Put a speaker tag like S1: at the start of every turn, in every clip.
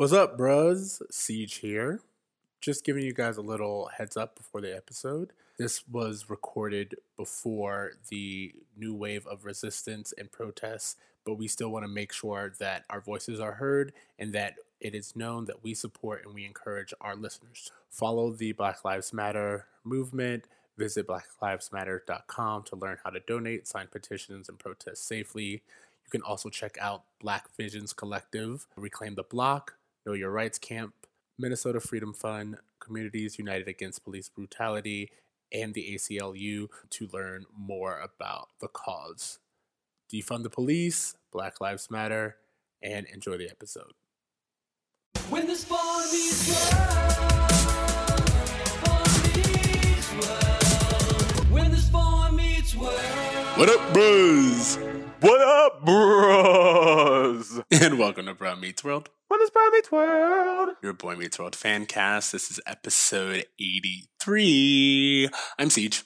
S1: What's up, bros? Siege here. Just giving you guys a little heads up before the episode. This was recorded before the new wave of resistance and protests, but we still want to make sure that our voices are heard and that it is known that we support and we encourage our listeners. Follow the Black Lives Matter movement. Visit blacklivesmatter.com to learn how to donate, sign petitions, and protest safely. You can also check out Black Visions Collective, Reclaim the Block, Know Your Rights Camp, Minnesota Freedom Fund, Communities United Against Police Brutality, and the ACLU to learn more about the cause. Defund the police, Black Lives Matter, and enjoy the episode.
S2: When the spawn meets world, spawn meets world. When the spawn meets world.
S1: What up, bros?
S3: What up, bros?
S1: And welcome to Brown Meets World,
S3: What is Boy Meets World?
S1: your Boy Meets World fan cast. This is episode 83. I'm Siege.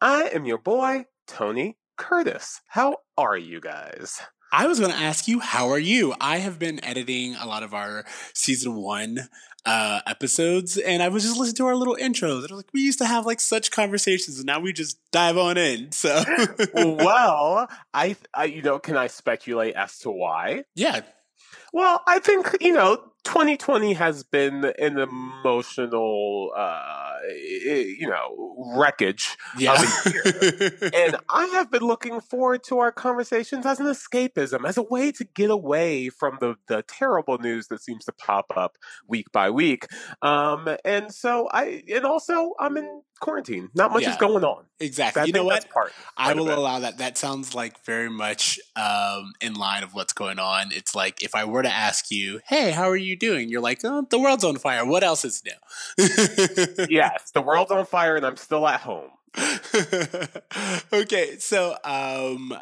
S3: I am your boy, Tony Curtis. How are you guys?
S1: I was going to ask you, how are you? I have been editing a lot of our season one uh, episodes, and I was just listening to our little intros. And I was like, we used to have like such conversations, and now we just dive on in. So,
S3: well, I, I, you know, can I speculate as to why?
S1: yeah,
S3: Well, I think, you know, 2020 has been an emotional, uh, you know, wreckage
S1: yeah.
S3: of a year. and I have been looking forward to our conversations as an escapism, as a way to get away from the, the terrible news that seems to pop up week by week. Um, and so I, and also I'm in quarantine. Not much
S1: Yeah.
S3: is going on.
S1: exactly.
S3: I
S1: you know what?
S3: that's part.
S1: I will allow that. That sounds like very much um, in line of what's going on. It's like if I were to ask you, "Hey, how are you doing?" You're like, "Oh, the world's on fire. What else is new?"
S3: Yes, the world's on fire and I'm still at home.
S1: okay, so um,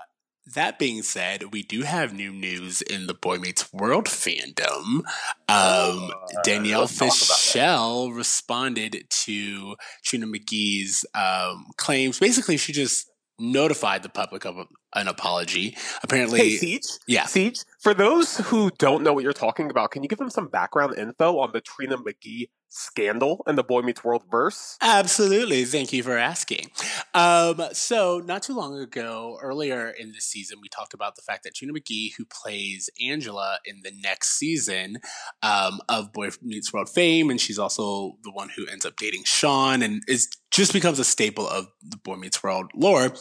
S1: that being said, we do have new news in the Boy Meets World fandom. Um,
S3: Uh,
S1: Danielle
S3: let's talk about that.
S1: Fishel responded to Trina McGee's um, claims. Basically, she just notified the public of an apology. Apparently,
S3: Hey, Siege.
S1: yeah.
S3: Siege, for those who don't know what you're talking about, can you give them some background info on the Trina McGee scandal in the Boy Meets World verse?
S1: Absolutely. Thank you for asking. Um, so, not too long ago, earlier in this season, we talked about the fact that Trina McGee, who plays Angela in the next season um, of Boy Meets World fame, and she's also the one who ends up dating Sean and is just becomes a staple of the Boy Meets World lore.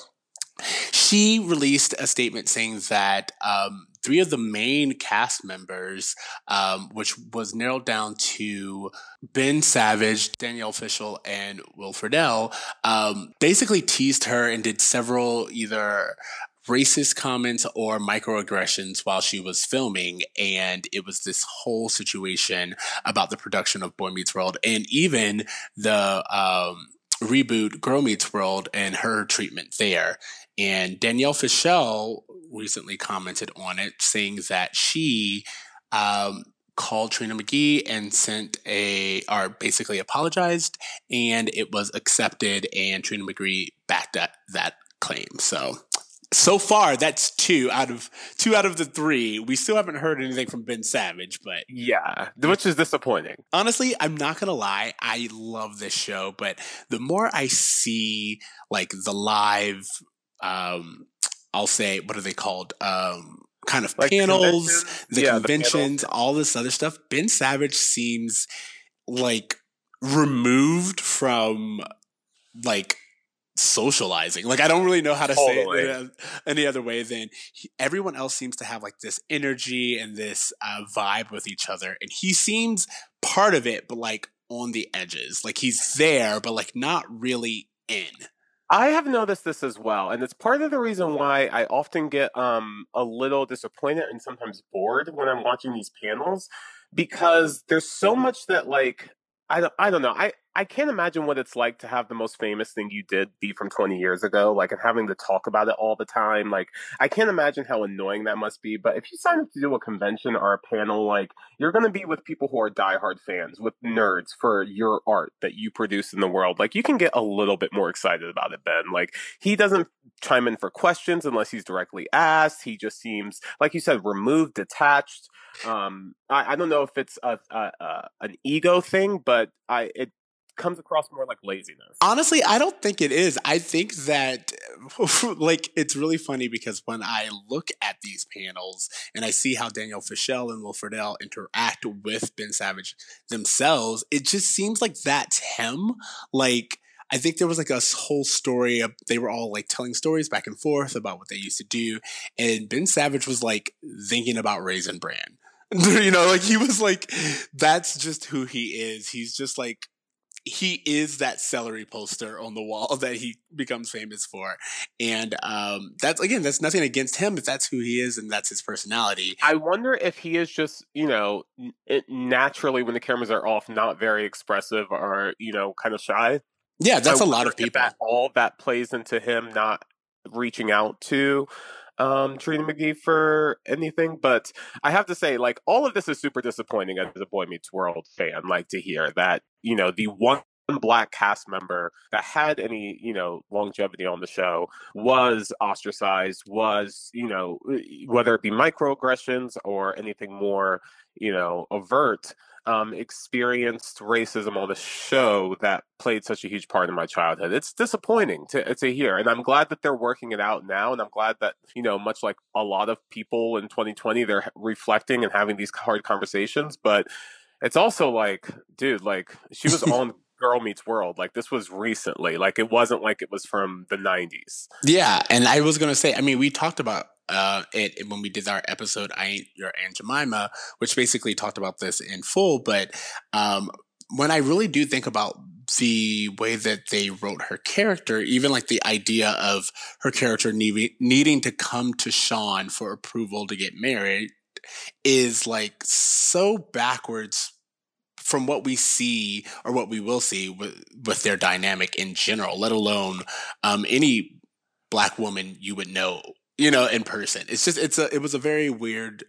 S1: She released a statement saying that um, three of the main cast members, um, which was narrowed down to Ben Savage, Danielle Fishel, and Will Friedle, um, basically teased her and did several either racist comments or microaggressions while she was filming. And it was this whole situation about the production of Boy Meets World and even the um, reboot Girl Meets World and her treatment there. And Danielle Fishel recently commented on it, saying that she um, called Trina McGee and sent a, or basically apologized, and it was accepted, and Trina McGee backed that that claim. So. So far, that's two out of two out of the three. We still haven't heard anything from Ben Savage, but
S3: Yeah, which is disappointing.
S1: honestly, I'm not gonna lie. I love this show, but the more I see like the live, um, I'll say, what are they called? Um, kind of
S3: Like
S1: panels,
S3: conventions?
S1: the
S3: Yeah, the
S1: conventions, all this other stuff. Ben Savage seems like removed from like socializing. Like I don't really know how to
S3: Totally.
S1: say it any other way than he, everyone else seems to have like this energy and this uh, vibe with each other, and he seems part of it, but like on the edges. Like he's there, but like not really in.
S3: I have noticed this as well, and it's part of the reason why I often get um a little disappointed and sometimes bored when I'm watching these panels because there's so much that like I don't, I don't know. I, I can't imagine what it's like to have the most famous thing you did be from 20 years ago, like, and having to talk about it all the time. Like, I can't imagine how annoying that must be. But if you sign up to do a convention or a panel, like, you're going to be with people who are diehard fans, with nerds for your art that you produce in the world. Like, you can get a little bit more excited about it, Ben. Like, he doesn't chime in for questions unless he's directly asked. He just seems, like you said, removed, detached. Um, I, I don't know if it's a, a, a an ego thing, but I it comes across more like laziness.
S1: Honestly, I don't think it is. I think that, like, it's really funny because when I look at these panels and I see how Danielle Fishel and Will Friedle interact with Ben Savage themselves, it just seems like that's him. Like, I think there was like a whole story of they were all like telling stories back and forth about what they used to do, and Ben Savage was like thinking about Raisin Bran. you know, like he was like, that's just who he is. He's just like he is that celery poster on the wall that he becomes famous for. And um, that's again, that's nothing against him, but that's who he is and that's his personality.
S3: I wonder if he is just, you know, it naturally when the cameras are off, not very expressive or, you know, kind of shy.
S1: Yeah, that's
S3: I
S1: a lot of people.
S3: That, all that plays into him not reaching out to um, Trina McGee for anything. But I have to say, like, all of this is super disappointing as a Boy Meets World fan. Like to hear that, you know, the one black cast member that had any you know longevity on the show was ostracized was you know whether it be microaggressions or anything more you know overt um, experienced racism on the show that played such a huge part in my childhood. It's disappointing to to hear, and I'm glad that they're working it out now. And I'm glad that you know, much like a lot of people in 2020, they're reflecting and having these hard conversations. But it's also like, dude, like she was on Girl Meets World. Like this was recently. Like it wasn't like it was from the 90s.
S1: Yeah, and I was gonna say, I mean, we talked about uh, it when we did our episode "I Ain't Your Aunt Jemima," which basically talked about this in full. But um, when I really do think about the way that they wrote her character, even like the idea of her character needing needing to come to Sean for approval to get married, is like so backwards from what we see or what we will see with, with their dynamic in general, let alone um, any black woman you would know, you know, in person. It's just it's a it was a very weird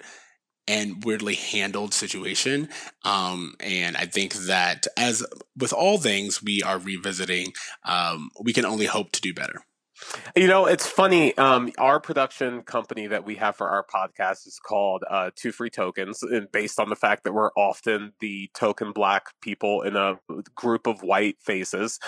S1: and weirdly handled situation. Um, and I think that as with all things we are revisiting, um, we can only hope to do better.
S3: You know, it's funny. Um, our production company that we have for our podcast is called uh, Two Free Tokens, and based on the fact that we're often the token black people in a group of white faces.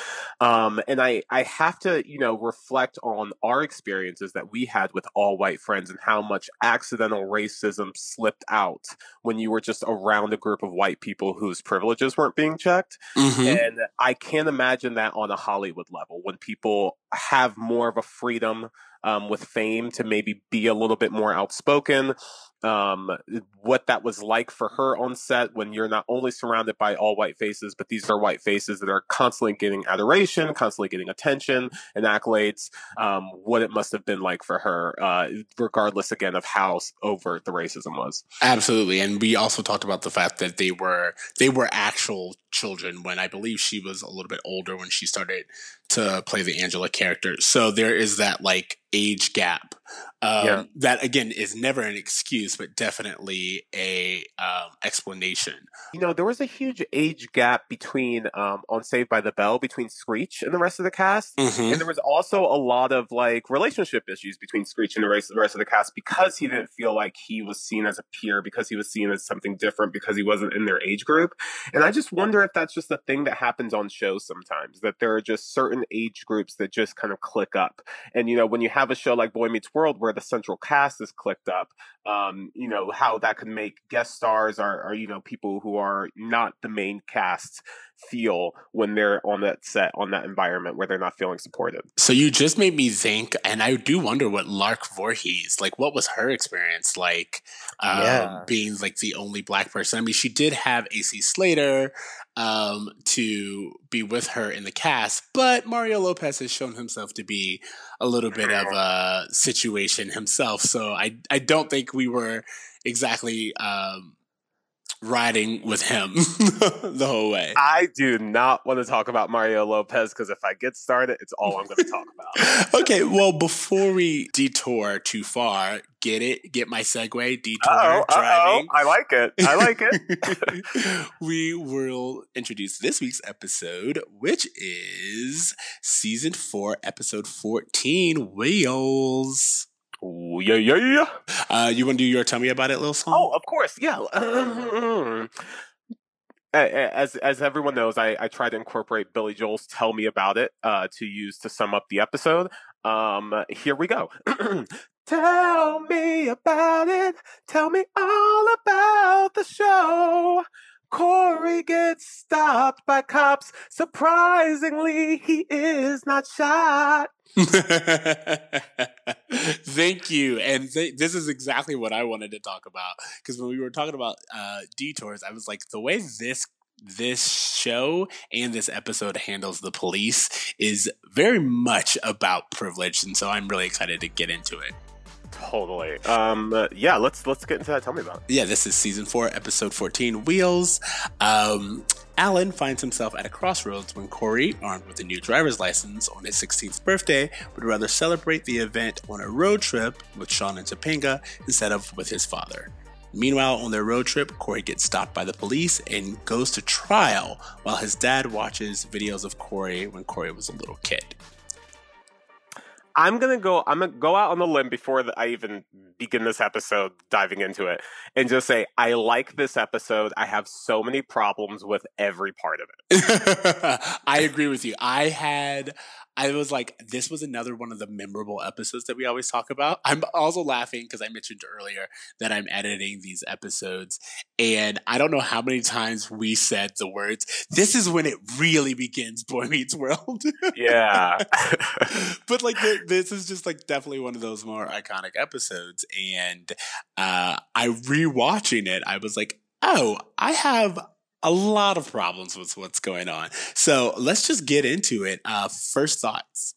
S3: Um, and I, I have to, you know, reflect on our experiences that we had with all white friends and how much accidental racism slipped out when you were just around a group of white people whose privileges weren't being checked.
S1: Mhm.
S3: And I can't imagine that on a Hollywood level when people have more of a freedom um, with fame to maybe be a little bit more outspoken. Um, what that was like for her on set when you're not only surrounded by all white faces, but these are white faces that are constantly getting adoration, constantly getting attention and accolades. Um, what it must have been like for her, uh, regardless again of how overt the racism was.
S1: Absolutely, and we also talked about the fact that they were they were actual children when I believe she was a little bit older when she started to play the Angela character. So there is that like age gap. Um,
S3: Yeah.
S1: That again is never an excuse, but definitely a um, explanation.
S3: You know, there was a huge age gap between um, on Saved by the Bell between Screech and the rest of the cast.
S1: Mhm.
S3: And there was also a lot of like relationship issues between Screech and the rest, the rest of the cast because he didn't feel like he was seen as a peer, because he was seen as something different, because he wasn't in their age group. And I just wonder if that's just a thing that happens on shows sometimes, that there are just certain age groups that just kind of click up. And, you know, when you have a show like Boy Meets World where the central cast is clicked up, um, you know, how that could make guest stars or, or, you know, people who are not the main cast feel when they're on that set, on that environment where they're not feeling supported.
S1: So you just made me think, and I do wonder what Lark Voorhees, like, what was her experience like, um,
S3: Yeah.
S1: being like the only black person? I mean, she did have AC Slater um, to be with her in the cast, but Mario Lopez has shown himself to be a little bit of a situation himself. So I, I don't think we were exactly um, riding with him the whole way.
S3: I do not want to talk about Mario Lopez because if I get started, it's all I'm going to talk about.
S1: okay, well, before we detour too far, get it? Get my segue? Detour
S3: Uh-oh, uh-oh.
S1: driving.
S3: I like it. I like it.
S1: we will introduce this week's episode, which is season four, episode 14 Wheels.
S3: Ooh, yeah, yeah, yeah.
S1: Uh, you want to do your tell me about it little song?
S3: Oh, of course, yeah. As as everyone knows, I, I try to incorporate Billy Joel's "Tell Me About It" uh, to use to sum up the episode. Um, here we go. Tell me about it. Tell me all about the show. Corey gets stopped by cops. Surprisingly, he is not shot.
S1: Thank you. And th- this is exactly what I wanted to talk about because when we were talking about uh, detours, I was like, the way this this show and this episode handles the police is very much about privilege, and so I'm really excited to get into it.
S3: Totally. Um, yeah. Let's let's get into that. Tell me about. it.
S1: Yeah, this is season four, episode 14, Wheels. Um, Alan finds himself at a crossroads when Corey, armed with a new driver's license on his 16th birthday, would rather celebrate the event on a road trip with Sean and Topanga instead of with his father. Meanwhile, on their road trip, Corey gets stopped by the police and goes to trial while his dad watches videos of Corey when Corey was a little kid.
S3: I'm gonna go. I'm gonna go out on the limb before the, I even begin this episode, diving into it, and just say I like this episode. I have so many problems with every part of it.
S1: I agree with you. I had, I was like, this was another one of the memorable episodes that we always talk about. I'm also laughing because I mentioned earlier that I'm editing these episodes, and I don't know how many times we said the words, this is when it really begins, Boy Meets World.
S3: Yeah.
S1: but like th- this is just like definitely one of those more iconic episodes and uh i rewatching it i was like oh i have a lot of problems with what's going on. So let's just get into it. Uh first thoughts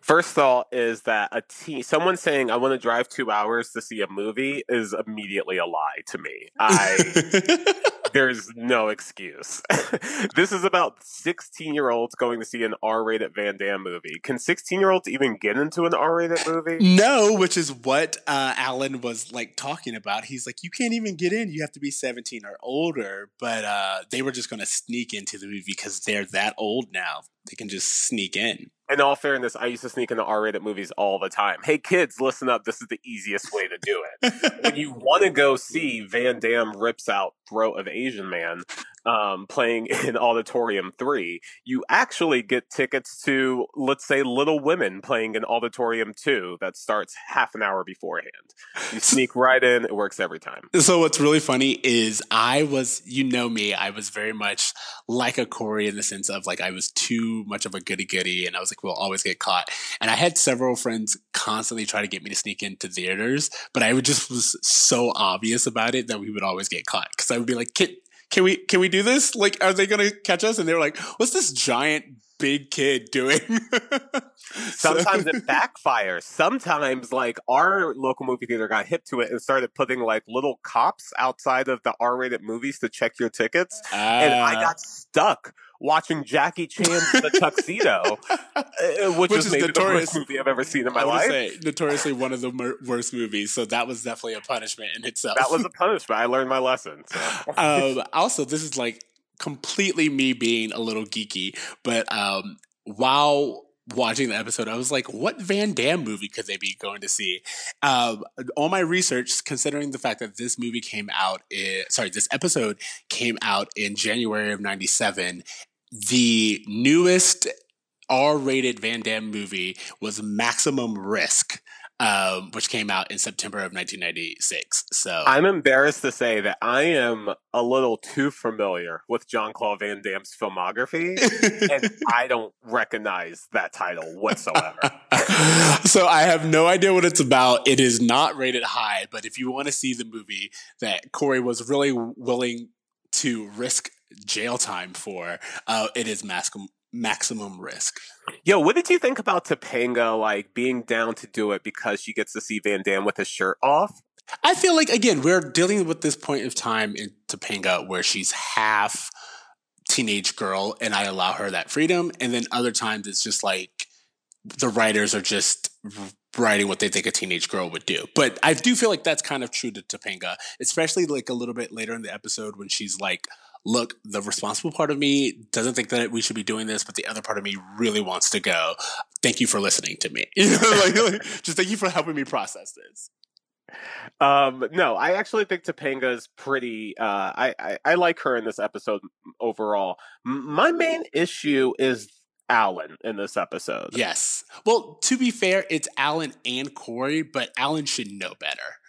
S3: First thought is that a teen, someone saying I want to drive two hours to see a movie is immediately a lie to me. I there's no excuse. this is about 16 year olds going to see an R rated Van Damme movie. Can 16 year olds even get into an R rated movie?
S1: no which is what uh alan was like talking about he's like you can't even get in you have to be 17 or older but uh they were just gonna sneak into the movie because they're that old now they can just sneak in
S3: In all fairness, I used to sneak into R rated movies all the time. Hey kids, listen up. This is the easiest way to do it. when you want to go see Van Damme rips out throat of Asian man um, playing in Auditorium 3, you actually get tickets to, let's say, Little Women playing in Auditorium 2 that starts half an hour beforehand. You sneak right in, it works every time.
S1: So what's really funny is I was, you know me, I was very much like a Corey in the sense of like I was too much of a goody goody, and I was like, we'll always get caught. And I had several friends constantly try to get me to sneak into theaters, but I would just was so obvious about it that we would always get caught because I would be like, can, can we can we do this? Like, are they gonna catch us? And they were like, what's this giant big kid doing?
S3: Sometimes it backfires. Sometimes, like, our local movie theater got hip to it and started putting, like, little cops outside of the R rated movies to check your tickets. and I
S1: Ah.
S3: got stuck watching Jackie Chan's The Tuxedo, uh, which,
S1: Which
S3: is maybe the worst movie I've ever seen in my life.
S1: say notoriously one of the mer- worst movies, so that was definitely a punishment in itself.
S3: that was a punishment. I learned my lesson. So.
S1: um, also, this is like completely me being a little geeky, but um, while watching the episode, I was like, what Van Damme movie could they be going to see? Um, all my research, considering the fact that this movie came out, in, sorry, this episode came out in January of 97, the newest R rated Van Damme movie was Maximum Risk. Um, which came out in September of 1996. So
S3: I'm embarrassed to say that I am a little too familiar with Jean-Claude Van Damme's filmography, and I don't recognize that title whatsoever.
S1: so I have no idea what it's about. It is not rated high, but if you want to see the movie that Corey was really willing to risk jail time for, uh, it is maximum maximum risk.
S3: Yo, what did you think about Topanga like being down to do it because she gets to see Van Damme with his shirt off?
S1: I feel like again we're dealing with this point of time in Topanga where she's half teenage girl, and I allow her that freedom, and then other times it's just like the writers are just writing what they think a teenage girl would do. But I do feel like that's kind of true to Topanga, especially like a little bit later in the episode when she's like, look, the responsible part of me doesn't think that we should be doing this, but the other part of me really wants to go. thank you for listening to me. You know, like, like, just thank you for helping me process this.
S3: Um, no, I actually think Topanga is pretty. Uh, I, I I like her in this episode overall. M- my main issue is Alan in this episode.
S1: Yes. Well, to be fair, it's Alan and Corey, but Alan should know better.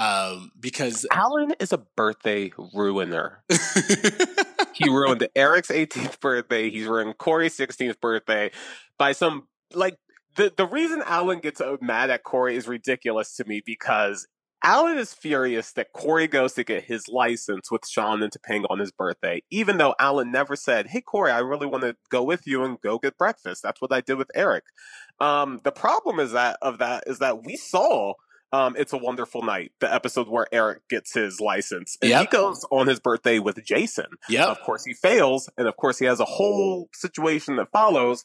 S1: Um, because
S3: Alan is a birthday ruiner. he ruined Eric's 18th birthday. He's ruined Corey's 16th birthday by some like the the reason Alan gets mad at Corey is ridiculous to me because Alan is furious that Corey goes to get his license with Sean and Topanga on his birthday, even though Alan never said, Hey, Corey, I really want to go with you and go get breakfast. That's what I did with Eric. Um, the problem is that of that is that we saw um, It's a Wonderful Night, the episode where Eric gets his license. And
S1: Yep.
S3: he goes on his birthday with Jason.
S1: Yeah.
S3: Of course, he fails, and of course, he has a whole situation that follows.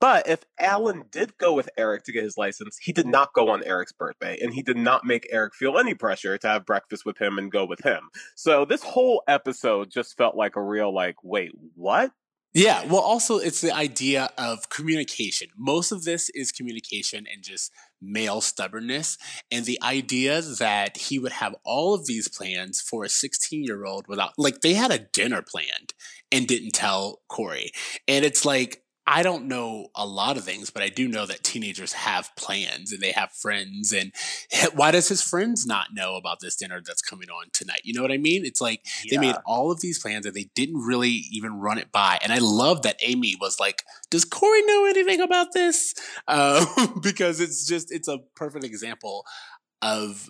S3: But if Alan did go with Eric to get his license, he did not go on Eric's birthday, and he did not make Eric feel any pressure to have breakfast with him and go with him. So this whole episode just felt like a real like, wait, what?
S1: Yeah, well, also it's the idea of communication. Most of this is communication and just male stubbornness, and the idea that he would have all of these plans for a 16 year old without, like, they had a dinner planned and didn't tell Corey. And it's like, I don't know a lot of things, but I do know that teenagers have plans and they have friends. And why does his friends not know about this dinner that's coming on tonight? You know what I mean? It's like they made all of these plans and they didn't really even run it by. And I love that Amy was like, "Does Corey know anything about this?" Uh, because it's just it's a perfect example of.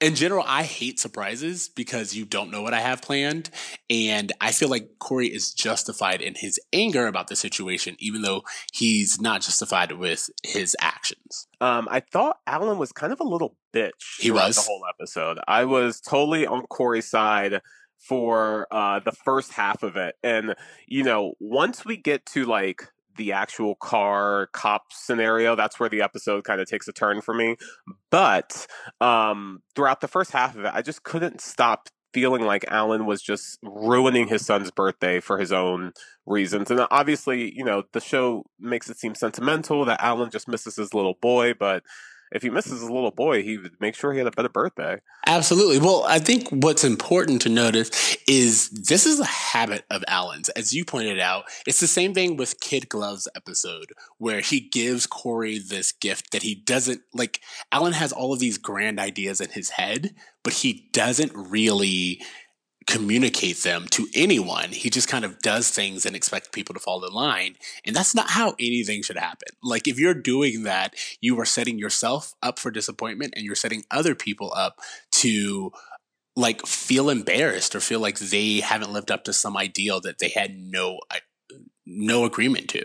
S1: In general, I hate surprises because you don't know what I have planned. And I feel like Corey is justified in his anger about the situation, even though he's not justified with his actions.
S3: Um, I thought Alan was kind of a little bitch.
S1: He was?
S3: the whole episode. I was totally on Corey's side for uh, the first half of it, and you know, once we get to like the actual car cop scenario, that's where the episode kind of takes a turn for me. But um, throughout the first half of it, I just couldn't stop feeling like Alan was just ruining his son's birthday for his own reasons. And obviously, you know, the show makes it seem sentimental that Alan just misses his little boy, but if he misses his little boy, he would make sure he had a better birthday.
S1: Absolutely. Well, I think what's important to notice is this is a habit of Alan's. As you pointed out, it's the same thing with Kid Gloves episode, where he gives Corey this gift that he doesn't like. Alan has all of these grand ideas in his head, but he doesn't really communicate them to anyone. He just kind of does things and expects people to fall in line. And that's not how anything should happen. Like if you're doing that, you are setting yourself up for disappointment and you're setting other people up to like feel embarrassed or feel like they haven't lived up to some ideal that they had no uh, no agreement to.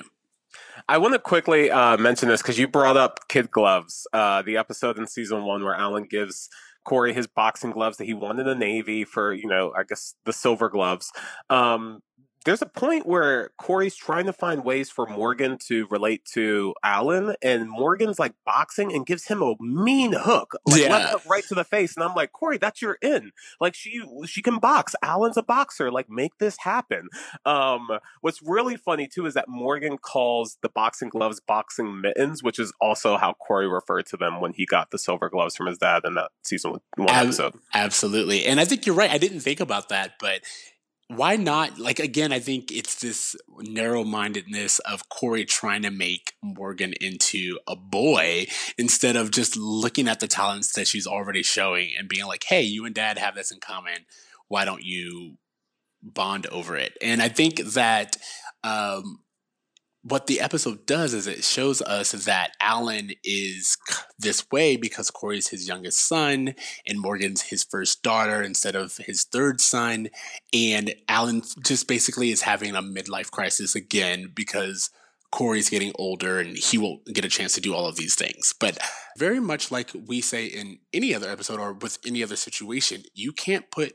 S3: I want to quickly uh, mention this because you brought up Kid Gloves, uh, the episode in season one where Alan gives Corey his boxing gloves that he won in the Navy for, you know, I guess the silver gloves. Um, there's a point where Corey's trying to find ways for Morgan to relate to Alan, and Morgan's like boxing and gives him a mean hook, like
S1: Yeah.
S3: left hook right to the face. And I'm like, Corey, that's your in. Like she she can box. Alan's a boxer. Like make this happen. Um, what's really funny too is that Morgan calls the boxing gloves boxing mittens, which is also how Corey referred to them when he got the silver gloves from his dad in that season one
S1: Ab-
S3: episode.
S1: Absolutely. And I think you're right. I didn't think about that, but why not? Like, again, I think it's this narrow mindedness of Corey trying to make Morgan into a boy instead of just looking at the talents that she's already showing and being like, hey, you and dad have this in common. Why don't you bond over it? And I think that, um, what the episode does is it shows us that Alan is this way because Corey's his youngest son and Morgan's his first daughter instead of his third son. And Alan just basically is having a midlife crisis again because Corey's getting older and he won't get a chance to do all of these things. But very much like we say in any other episode or with any other situation, you can't put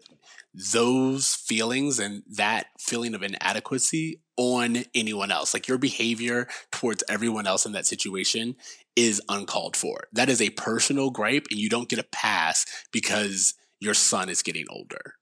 S1: those feelings and that feeling of inadequacy on anyone else. Like your behavior towards everyone else in that situation is uncalled for. That is a personal gripe and you don't get a pass because your son is getting older.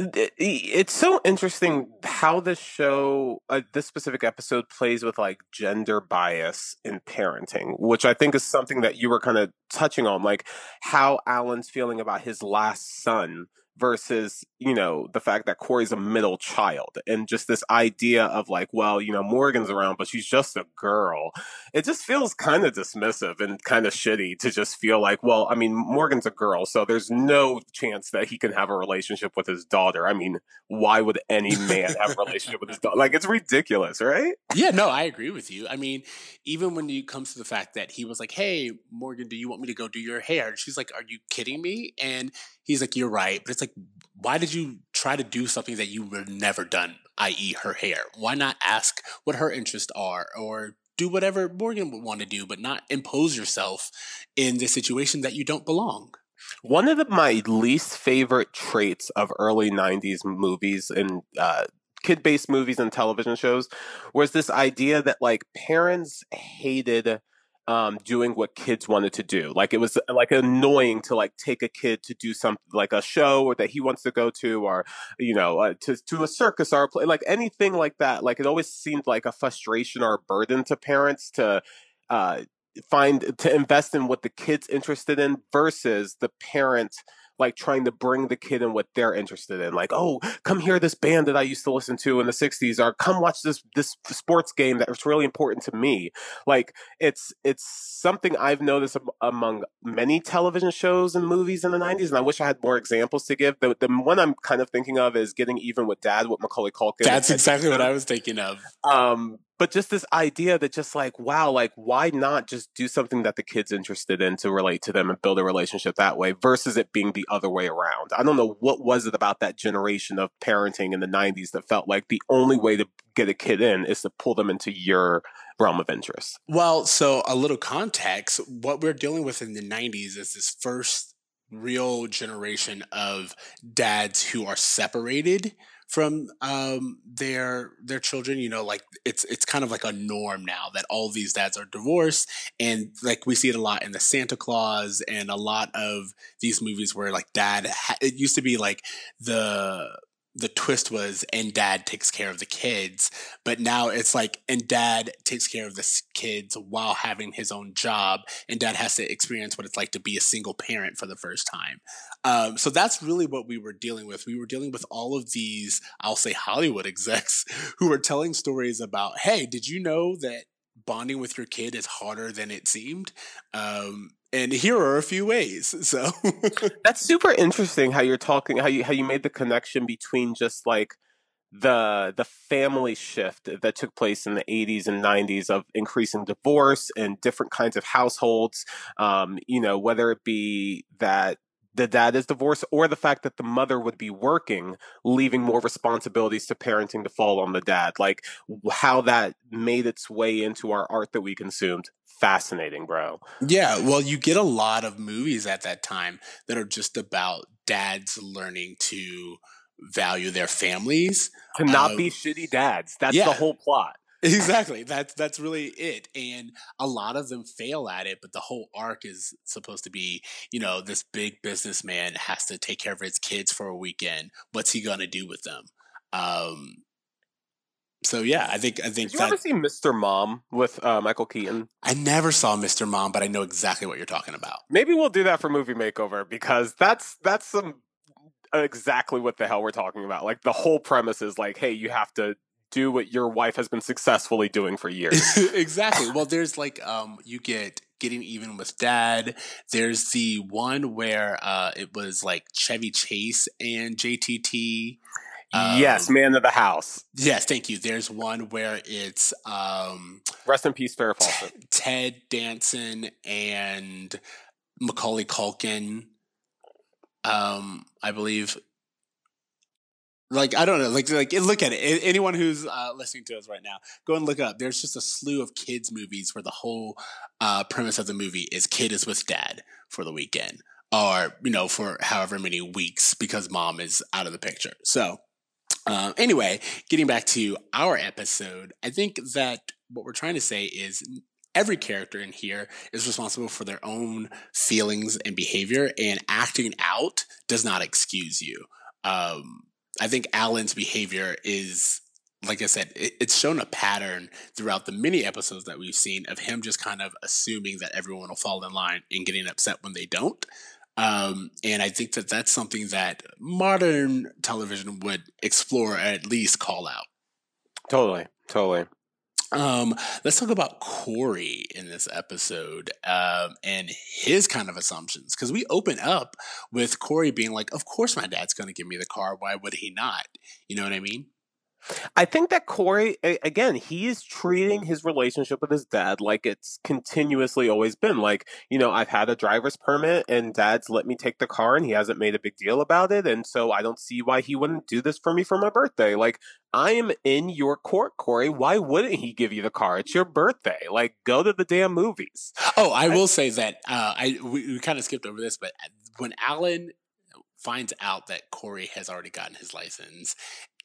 S3: It's so interesting how this show, uh, this specific episode, plays with like gender bias in parenting, which I think is something that you were kind of touching on, like how Alan's feeling about his last son versus, you know, the fact that Corey's a middle child and just this idea of like, well, you know, Morgan's around, but she's just a girl. It just feels kind of dismissive and kind of shitty to just feel like, well, I mean, Morgan's a girl, so there's no chance that he can have a relationship with his daughter. I mean, why would any man have a relationship with his daughter? Like, it's ridiculous, right?
S1: Yeah, no, I agree with you. I mean, even when it comes to the fact that he was like, "Hey, Morgan, do you want me to go do your hair?" And she's like, "Are you kidding me?" And he's like, "You're right," but it's like, why did you try to do something that you were never done, i.e., her hair? Why not ask what her interests are, or do whatever Morgan would want to do, but not impose yourself in the situation that you don't belong?
S3: One of the, my least favorite traits of early 90s movies and uh, kid based movies and television shows was this idea that like parents hated um, doing what kids wanted to do. Like it was like annoying to like take a kid to do something like a show or that he wants to go to or, you know, uh, to, to a circus or a play, like anything like that. Like it always seemed like a frustration or a burden to parents to, uh, find to invest in what the kid's interested in versus the parent like trying to bring the kid in what they're interested in like oh come hear this band that i used to listen to in the 60s or come watch this this sports game that was really important to me. Like it's it's something i've noticed among many television shows and movies in the 90s and i wish i had more examples to give. The, the one i'm kind of thinking of is getting even with dad with macaulay culkin
S1: That's exactly what I was thinking of.
S3: um but just this idea that just like wow like why not just do something that the kid's interested in to relate to them and build a relationship that way versus it being the other way around? I don't know what was it about that generation of parenting in the 90s that felt like the only way to get a kid in is to pull them into your realm of interest.
S1: Well, so a little context what we're dealing with in the 90s is this first real generation of dads who are separated from um, their their children you know like it's it's kind of like a norm now that all these dads are divorced and like we see it a lot in the santa claus and a lot of these movies where like dad ha- it used to be like the the twist was and dad takes care of the kids. But now it's like and dad takes care of the kids while having his own job and dad has to experience what it's like to be a single parent for the first time. Um, so that's really what we were dealing with. We were dealing with all of these i'll say hollywood execs who were telling stories about hey did you know that bonding with your kid is harder than it seemed? Um, and here are a few ways so.
S3: That's super interesting how you're talking how you how you made the connection between just like the the family shift that took place in the 80s and 90s of increasing divorce and different kinds of households um, you know whether it be that the dad is divorced or the fact that the mother would be working leaving more responsibilities to parenting to fall on the dad like how that made its way into our art that we consumed fascinating bro
S1: Yeah, well, you get a lot of movies at that time that are just about dads learning to value their families.
S3: to not
S1: Um,
S3: be shitty dads that's
S1: yeah.
S3: the whole plot
S1: Exactly. That's that's really it. And a lot of them fail at it, but the whole arc is supposed to be, you know, this big businessman has to take care of his kids for a weekend. What's he gonna do with them? Um so yeah, I think I think
S3: Did you ever
S1: that
S3: see Mr. Mom with uh, Michael Keaton?
S1: I never saw Mr. Mom, but I know exactly what you're talking about.
S3: Maybe we'll do that for movie makeover because that's that's some exactly what the hell we're talking about. Like the whole premise is like, hey, you have to do what your wife has been successfully doing for years.
S1: exactly. Well, there's like um you get getting even with dad. There's the one where uh it was like Chevy Chase and JTT.
S3: yes,
S1: Um,
S3: man of the house.
S1: Yes, thank you. There's one where it's um
S3: Rest in peace, Farrah Fawcett.
S1: Ted Danson and Macaulay Culkin. Um, I believe. Like I don't know, like like look at it. Anyone who's uh, listening to us right now, go and look up. There's just a slew of kids movies where the whole uh, premise of the movie is kid is with dad for the weekend, or you know for however many weeks because mom is out of the picture. So um, anyway, getting back to our episode, I think that what we're trying to say is every character in here is responsible for their own feelings and behavior, and acting out does not excuse you. Um, I think Alan's behavior is, like I said, it, it's shown a pattern throughout the many episodes that we've seen of him just kind of assuming that everyone will fall in line and getting upset when they don't. Um, and I think that that's something that modern television would explore or at least call out.
S3: Totally, totally.
S1: Um, let's talk about Corey in this episode um, and his kind of assumptions because we open up with Corey being like, "Of course, my dad's going to give me the car. Why would he not?" You know what I mean?
S3: I think that Corey, again, he is treating his relationship with his dad like it's continuously always been. Like, you know, I've had a driver's permit and dad's let me take the car and he hasn't made a big deal about it. And so I don't see why he wouldn't do this for me for my birthday. Like, I am in your court, Corey. Why wouldn't he give you the car? It's your birthday. Like, go to the damn movies.
S1: Oh, I will say that uh, I we, we kind of skipped over this, but when Alan finds out that Corey has already gotten his license,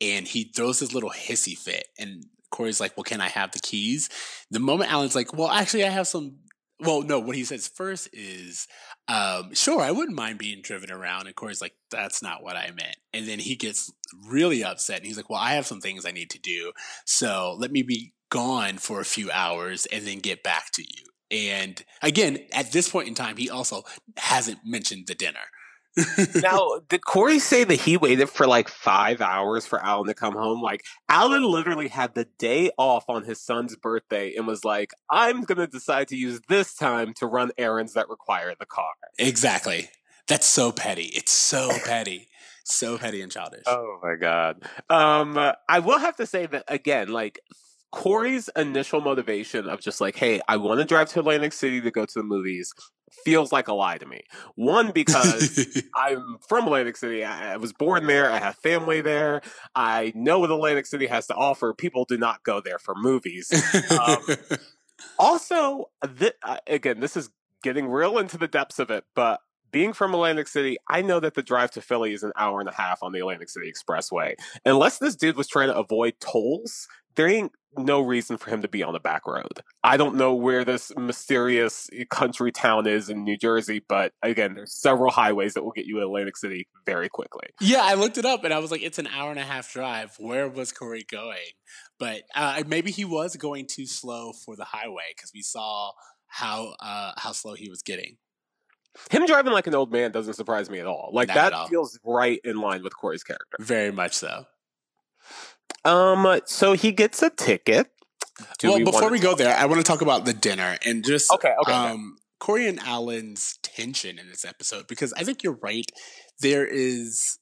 S1: and he throws his little hissy fit, and Corey's like, "Well, can I have the keys?" The moment Alan's like, "Well, actually, I have some." Well, no, what he says first is, um, "Sure, I wouldn't mind being driven around," and Corey's like, "That's not what I meant." And then he gets really upset, and he's like, "Well, I have some things I need to do, so let me be gone for a few hours and then get back to you." And again, at this point in time, he also hasn't mentioned the dinner.
S3: Now, did Corey say that he waited for like five hours for Alan to come home? Like, Alan literally had the day off on his son's birthday and was like, I'm going to decide to use this time to run errands that require the car.
S1: exactly. That's so petty. It's so petty. So petty and childish.
S3: Oh my God. Um, I will have to say that again, like, Corey's initial motivation of just like, hey, I want to drive to Atlantic City to go to the movies feels like a lie to me. One, because I'm from Atlantic City. I, I was born there. I have family there. I know what Atlantic City has to offer. People do not go there for movies. Um, also, th- uh, again, this is getting real into the depths of it, but being from Atlantic City, I know that the drive to Philly is an hour and a half on the Atlantic City Expressway. Unless this dude was trying to avoid tolls, there ain't no reason for him to be on the back road. I don't know where this mysterious country town is in New Jersey, but again, there's several highways that will get you to Atlantic City very quickly.
S1: yeah, I looked it up and I was like, it's an hour and a half drive. Where was Corey going? But uh, maybe he was going too slow for the highway because we saw how uh, how slow he was getting.
S3: Him driving like an old man doesn't surprise me at all. Like
S1: Not at all.
S3: that feels right in line with Corey's character.
S1: Very much so.
S3: Um, so he gets a ticket. Do
S1: well,
S3: we
S1: before we go there, I want to talk about the dinner and just
S3: Okay, okay, okay.
S1: um, Corey and Alan's tension in this episode because I think you're right. There is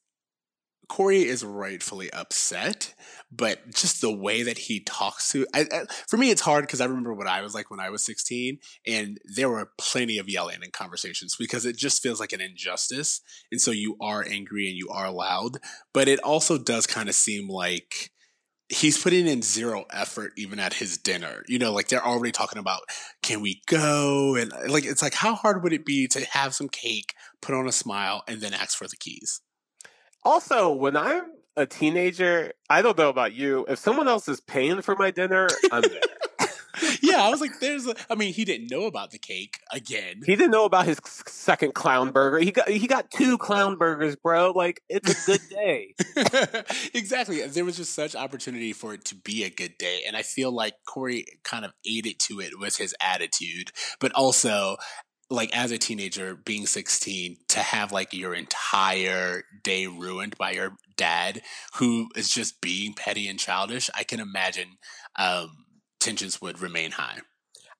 S1: Corey is rightfully upset, but just the way that he talks to I, I, for me, it's hard because I remember what I was like when I was 16, and there were plenty of yelling and conversations because it just feels like an injustice, and so you are angry and you are loud, but it also does kind of seem like he's putting in zero effort even at his dinner. You know, like they're already talking about can we go and like it's like how hard would it be to have some cake, put on a smile, and then ask for the keys?
S3: Also, when I'm a teenager, I don't know about you. If someone else is paying for my dinner, I'm there.
S1: yeah, I was like, there's. A, I mean, he didn't know about the cake again.
S3: he didn't know about his second clown burger. He got he got two clown burgers, bro. Like it's a good day.
S1: exactly. There was just such opportunity for it to be a good day. And I feel like Corey kind of aided to it with his attitude, but also like as a teenager being 16 to have like your entire day ruined by your dad who is just being petty and childish i can imagine um tensions would remain high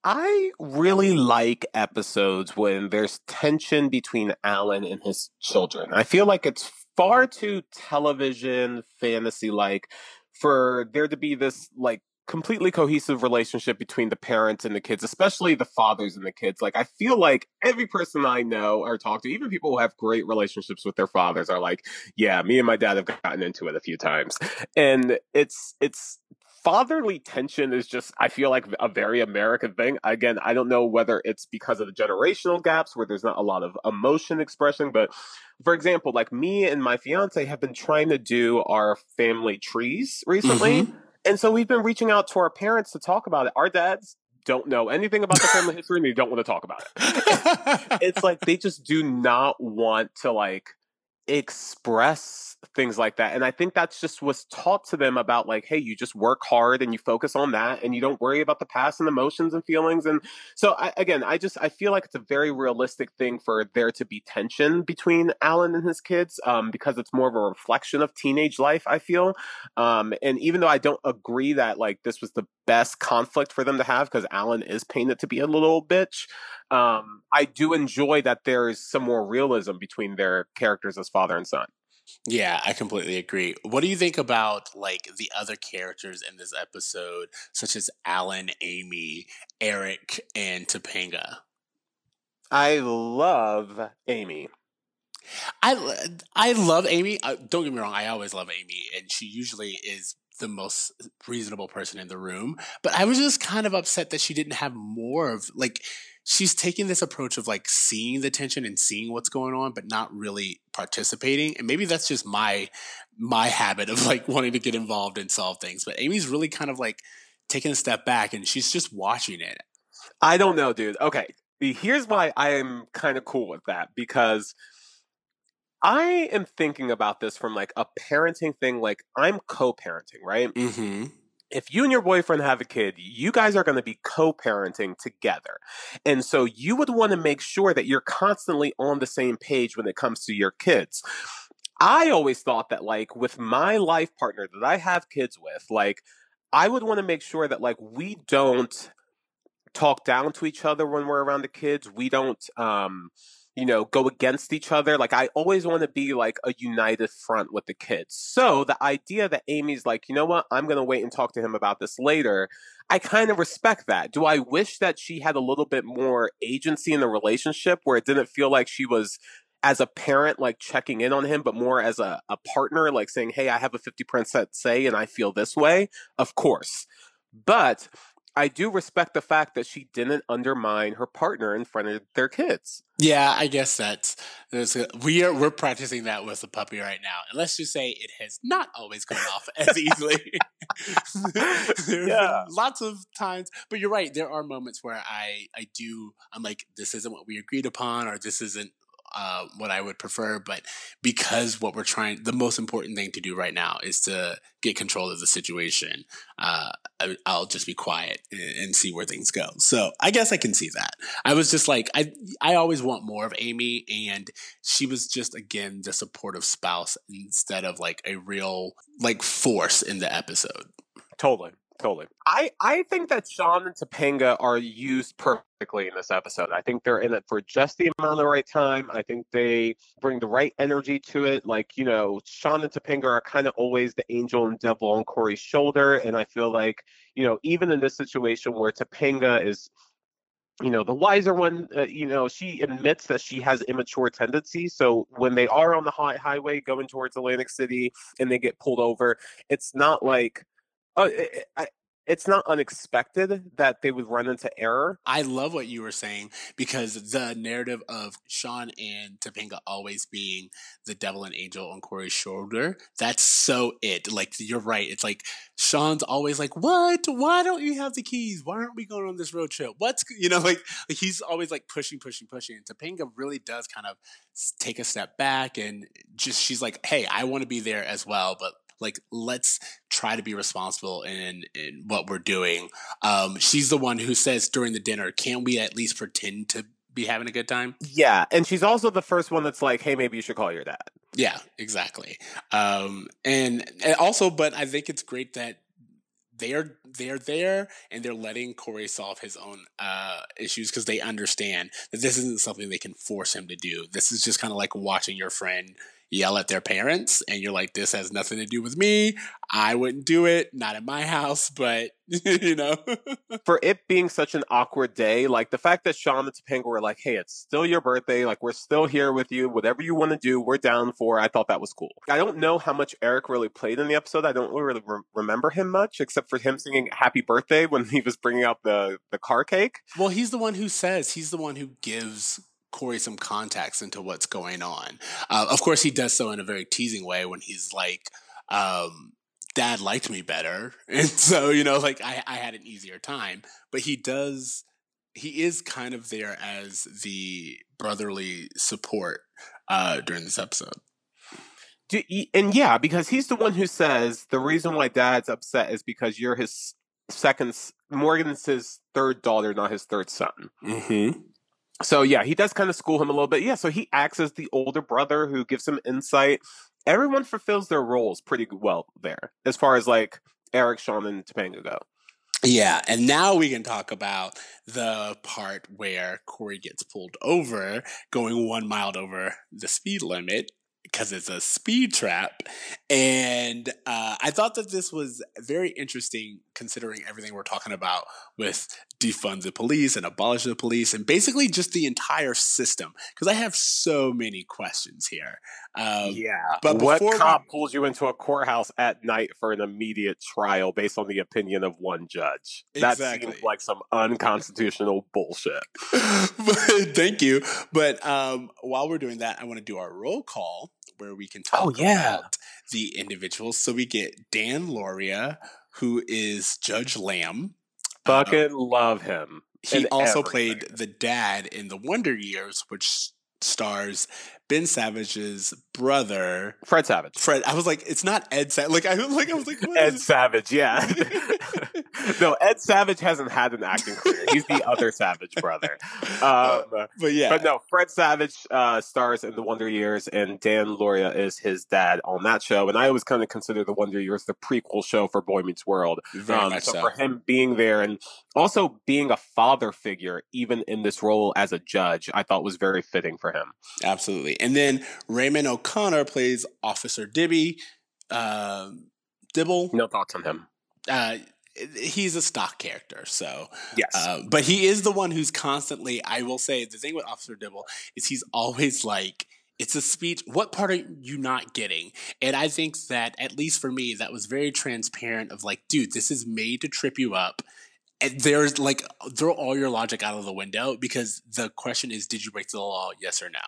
S3: I really like episodes when there's tension between Alan and his children. I feel like it's far mm-hmm. too television fantasy like for there to be this like completely cohesive relationship between the parents and the kids, especially the fathers and the kids. Like I feel like every person I know or talk to, even people who have great relationships with their fathers are like, yeah, me and my dad have gotten into it a few times. And it's it's fatherly tension is just i feel like a very american thing. Again i don't know whether it's because of the generational gaps where there's not a lot of emotion expression but for example like me and my fiance have been trying to do our family trees recently mm-hmm. and so we've been reaching out to our parents to talk about it. Our dads don't know anything about the family history and they don't want to talk about it. It's like they just do not want to like express things like that. And I think that's just was taught to them about like, hey, you just work hard and you focus on that and you don't worry about the past and emotions and feelings. And so I, again, I just I feel like it's a very realistic thing for there to be tension between Alan and his kids um, because it's more of a reflection of teenage life. I feel, um, and even though I don't agree that like this was the best conflict for them to have because Alan is painted to be a little bitch. Um, I do enjoy that there is some more realism between their characters as father and son.
S1: Yeah, I completely agree. What do you think about like the other characters in this episode, such as Alan, Amy, Eric, and Topanga?
S3: I love Amy.
S1: I I love Amy. Uh, don't get me wrong. I always love Amy, and she usually is the most reasonable person in the room. But I was just kind of upset that she didn't have more of like she's taking this approach of like seeing the tension and seeing what's going on, but not really participating. And maybe that's just my my habit of like wanting to get involved and solve things. But Amy's really kind of like taking a step back and she's just watching it.
S3: I don't know, dude. Okay. Here's why I am kind of cool with that because I am thinking about this from like a parenting thing. Like I'm co-parenting, right?
S1: Mm-hmm.
S3: If you and your boyfriend have a kid, you guys are going to be co-parenting together. And so you would want to make sure that you're constantly on the same page when it comes to your kids. I always thought that like with my life partner that I have kids with, like I would want to make sure that like we don't talk down to each other when we're around the kids. We don't um you know, go against each other. Like I always want to be like a united front with the kids. So the idea that Amy's like, you know what, I'm to wait and talk to him about this later. I kind of respect that. Do I wish that she had a little bit more agency in the relationship where it didn't feel like she was as a parent, like checking in on him, but more as a, a partner, like saying, Hey, I have a 50% say and I feel this way? Of course. But I do respect the fact that she didn't undermine her partner in front of their kids.
S1: Yeah, I guess that's we are we're practicing that with the puppy right now, and let's just say it has not always gone off as easily. There's
S3: Yeah.
S1: lots of times, but you're right. There are moments where I I do I'm like this isn't what we agreed upon, or this isn't uh, what I would prefer. But because what we're trying, the most important thing to do right now is to get control of the situation. Uh, I'll just be quiet and, and see where things go. So I guess I can see that. I was just like, I I always want more of Amy, and she was just again the supportive spouse instead of like a real like force in the episode.
S3: Totally. Totally. I, I think that Sean and Topanga are used perfectly in this episode. I think they're in it for just the amount of the right time. I think they bring the right energy to it. Like, you know, Sean and Topanga are kind of always the angel and devil on Corey's shoulder. And I feel like, you know, even in this situation where Topanga is you know the wiser one uh, you know she admits that she has immature tendencies so when they are on the high highway going towards atlantic city and they get pulled over it's not like uh, it, it's not unexpected that they would run into error
S1: I love what you were saying because the narrative of Sean and Topanga always being the devil and angel on Corey's shoulder, that's so it. Like, you're right. It's like Sean's always like, What? Why don't you have the keys? Why aren't we going on this road trip? What's, you know, like, like he's always like pushing, pushing, pushing. And Topanga really does kind of take a step back and just, she's like, Hey, I want to be there as well, but like, let's try to be responsible in, in what we're doing um, she's the one who says during the dinner, "Can we at least pretend to be having a good time?"
S3: yeah and she's also the first one that's like hey maybe you should call your dad
S1: Yeah, exactly. Um, and, and also, but I think it's great that they're they're there and they're letting Corey solve his own uh, issues because they understand that this isn't something they can force him to do. This is just kind of like watching your friend yell at their parents, and you're like, "This has nothing to do with me. I wouldn't do it. Not in my house." But you know,
S3: for it being such an awkward day, like the fact that Sean and Topanga were like, hey, it's still your birthday. Like, we're still here with you. Whatever you want to do, we're down for. I thought that was cool. I don't know how much Eric really played in the episode. I don't really re- remember him much, except for him singing happy birthday when he was bringing out the, the car cake.
S1: Well, he's the one who says he's the one who gives Corey some context into what's going on. Uh, of course, he does so in a very teasing way when he's like, um, "Dad liked me better," and so you know, like I, I had an easier time. But he does. He is kind of there as the brotherly support uh, during this episode.
S3: Do, and yeah, because he's the one who says the reason why dad's upset is because you're his second, Morgan's his third daughter, not his third son.
S1: Mm-hmm.
S3: So yeah, he does kind of school him a little bit. Yeah, so he acts as the older brother who gives him insight. Everyone fulfills their roles pretty well there, as far as like Eric, Sean, and Topanga go.
S1: Yeah, and now we can talk about the part where Corey gets pulled over going one mile over the speed limit because it's a speed trap. And uh, I thought that this was very interesting considering everything we're talking about with defund the police and abolish the police and basically just the entire system. Because I have so many questions here. Um,
S3: yeah,
S1: but
S3: what
S1: before we-
S3: cop pulls you into a courthouse at night for an immediate trial based on the opinion of one judge? That
S1: Exactly.
S3: seems like some unconstitutional bullshit.
S1: but, thank you. But um, while we're doing that, I want to do our roll call where we can talk
S3: Oh, yeah.
S1: about the individuals. So we get Dan Lauria, who is Judge Lamb. Uh,
S3: Fucking love him.
S1: he also
S3: everything.
S1: played the dad in The Wonder Years, which stars Ben Savage's brother,
S3: Fred Savage.
S1: Fred. I was like, it's not Ed Savage. Like I was like, I was like,
S3: Ed Savage, yeah. no, Ed Savage hasn't had an acting career. He's the other Savage brother. Um,
S1: but yeah,
S3: But no, Fred Savage uh, stars in The Wonder Years, and Dan Lauria is his dad on that show. And I always kind of consider The Wonder Years the prequel show for Boy Meets World.
S1: very
S3: Um,
S1: much
S3: so
S1: so.
S3: for him being there and also being a father figure, even in this role as a judge, I thought was very fitting for him.
S1: Absolutely. And then Raymond O'Connor plays Officer Dibby. Um, Dibble.
S3: No thoughts on him.
S1: Uh, he's a stock character, so.
S3: Yes.
S1: Uh, but he is the one who's constantly. I will say the thing with Officer Dibble is he's always like. It's a speech. What part are you not getting? And I think that, at least for me, that was very transparent of like, dude, this is made to trip you up. There's like, throw all your logic out of the window because the question is, did you break the law? Yes or no?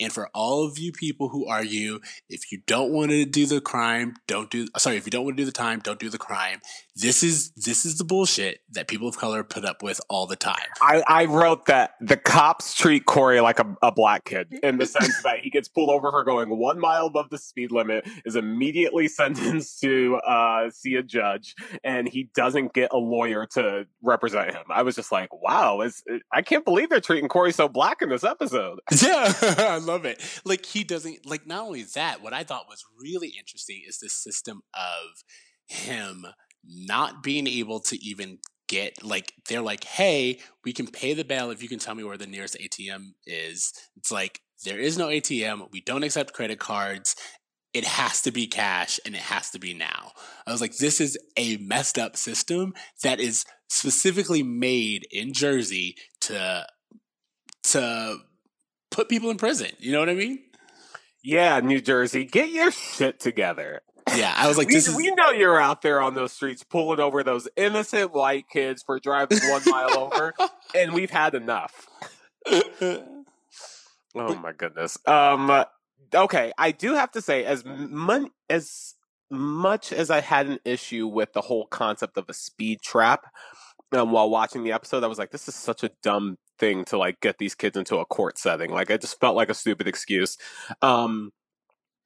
S1: And for all of you people who argue, if you don't want to do the crime, don't do. Sorry, if you don't want to do the time, don't do the crime. This is this is the bullshit that people of color put up with all the time.
S3: I, I wrote that the cops treat Corey like a, a black kid in the sense that he gets pulled over for going one mile above the speed limit, is immediately sentenced to uh, see a judge, and he doesn't get a lawyer to represent him. I was just like, wow, it's, uh, I can't believe they're treating Corey so black in this episode.
S1: Yeah, I love it. Like he doesn't like not only that, what I thought was really interesting is the system of him not being able to even get like they're like, "Hey, we can pay the bail if you can tell me where the nearest ATM is." It's like there is no ATM. We don't accept credit cards. It has to be cash and it has to be now. I was like, this is a messed up system that is specifically made in Jersey to to put people in prison. You know what I mean?
S3: Yeah, New Jersey, get your shit together.
S1: Yeah, I was like,
S3: we,
S1: this is
S3: we know you're out there on those streets pulling over those innocent white kids for driving one mile over, and we've had enough. Oh my goodness. Um. Okay, I do have to say, as mon- as much as I had an issue with the whole concept of a speed trap, um, while watching the episode, I was like, this is such a dumb thing to like get these kids into a court setting. Like, I just felt like a stupid excuse. Um.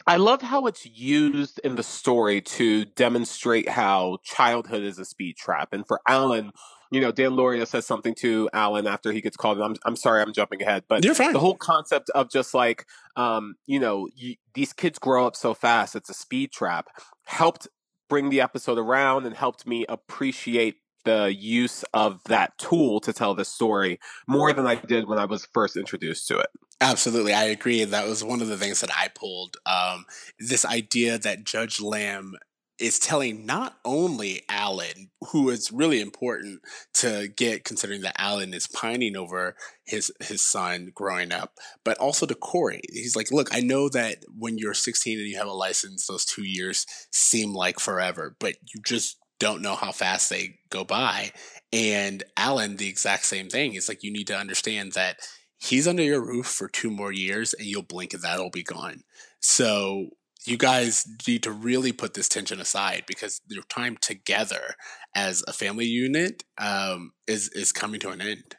S3: I love how it's used in the story to demonstrate how childhood is a speed trap. And for Alan, you know, Dan Lauria says something to Alan after he gets called. And I'm, I'm sorry, I'm jumping ahead, but
S1: You're fine.
S3: the whole concept of just like, um, you know, you, these kids grow up so fast, it's a speed trap, helped bring the episode around and helped me appreciate the use of that tool to tell the story more than I did when I was first introduced to it.
S1: Absolutely, I agree. That was one of the things that I pulled. Um, this idea that Judge Lamb is telling not only Alan, who is really important to get, considering that Alan is pining over his his son growing up, but also to Corey. He's like, "Look, I know that when you're 16 and you have a license, those two years seem like forever, but you just don't know how fast they go by." And Alan, the exact same thing. It's like you need to understand that he's under your roof for two more years and you'll blink and that'll be gone. So you guys need to really put this tension aside because your time together as a family unit um, is is coming to an end.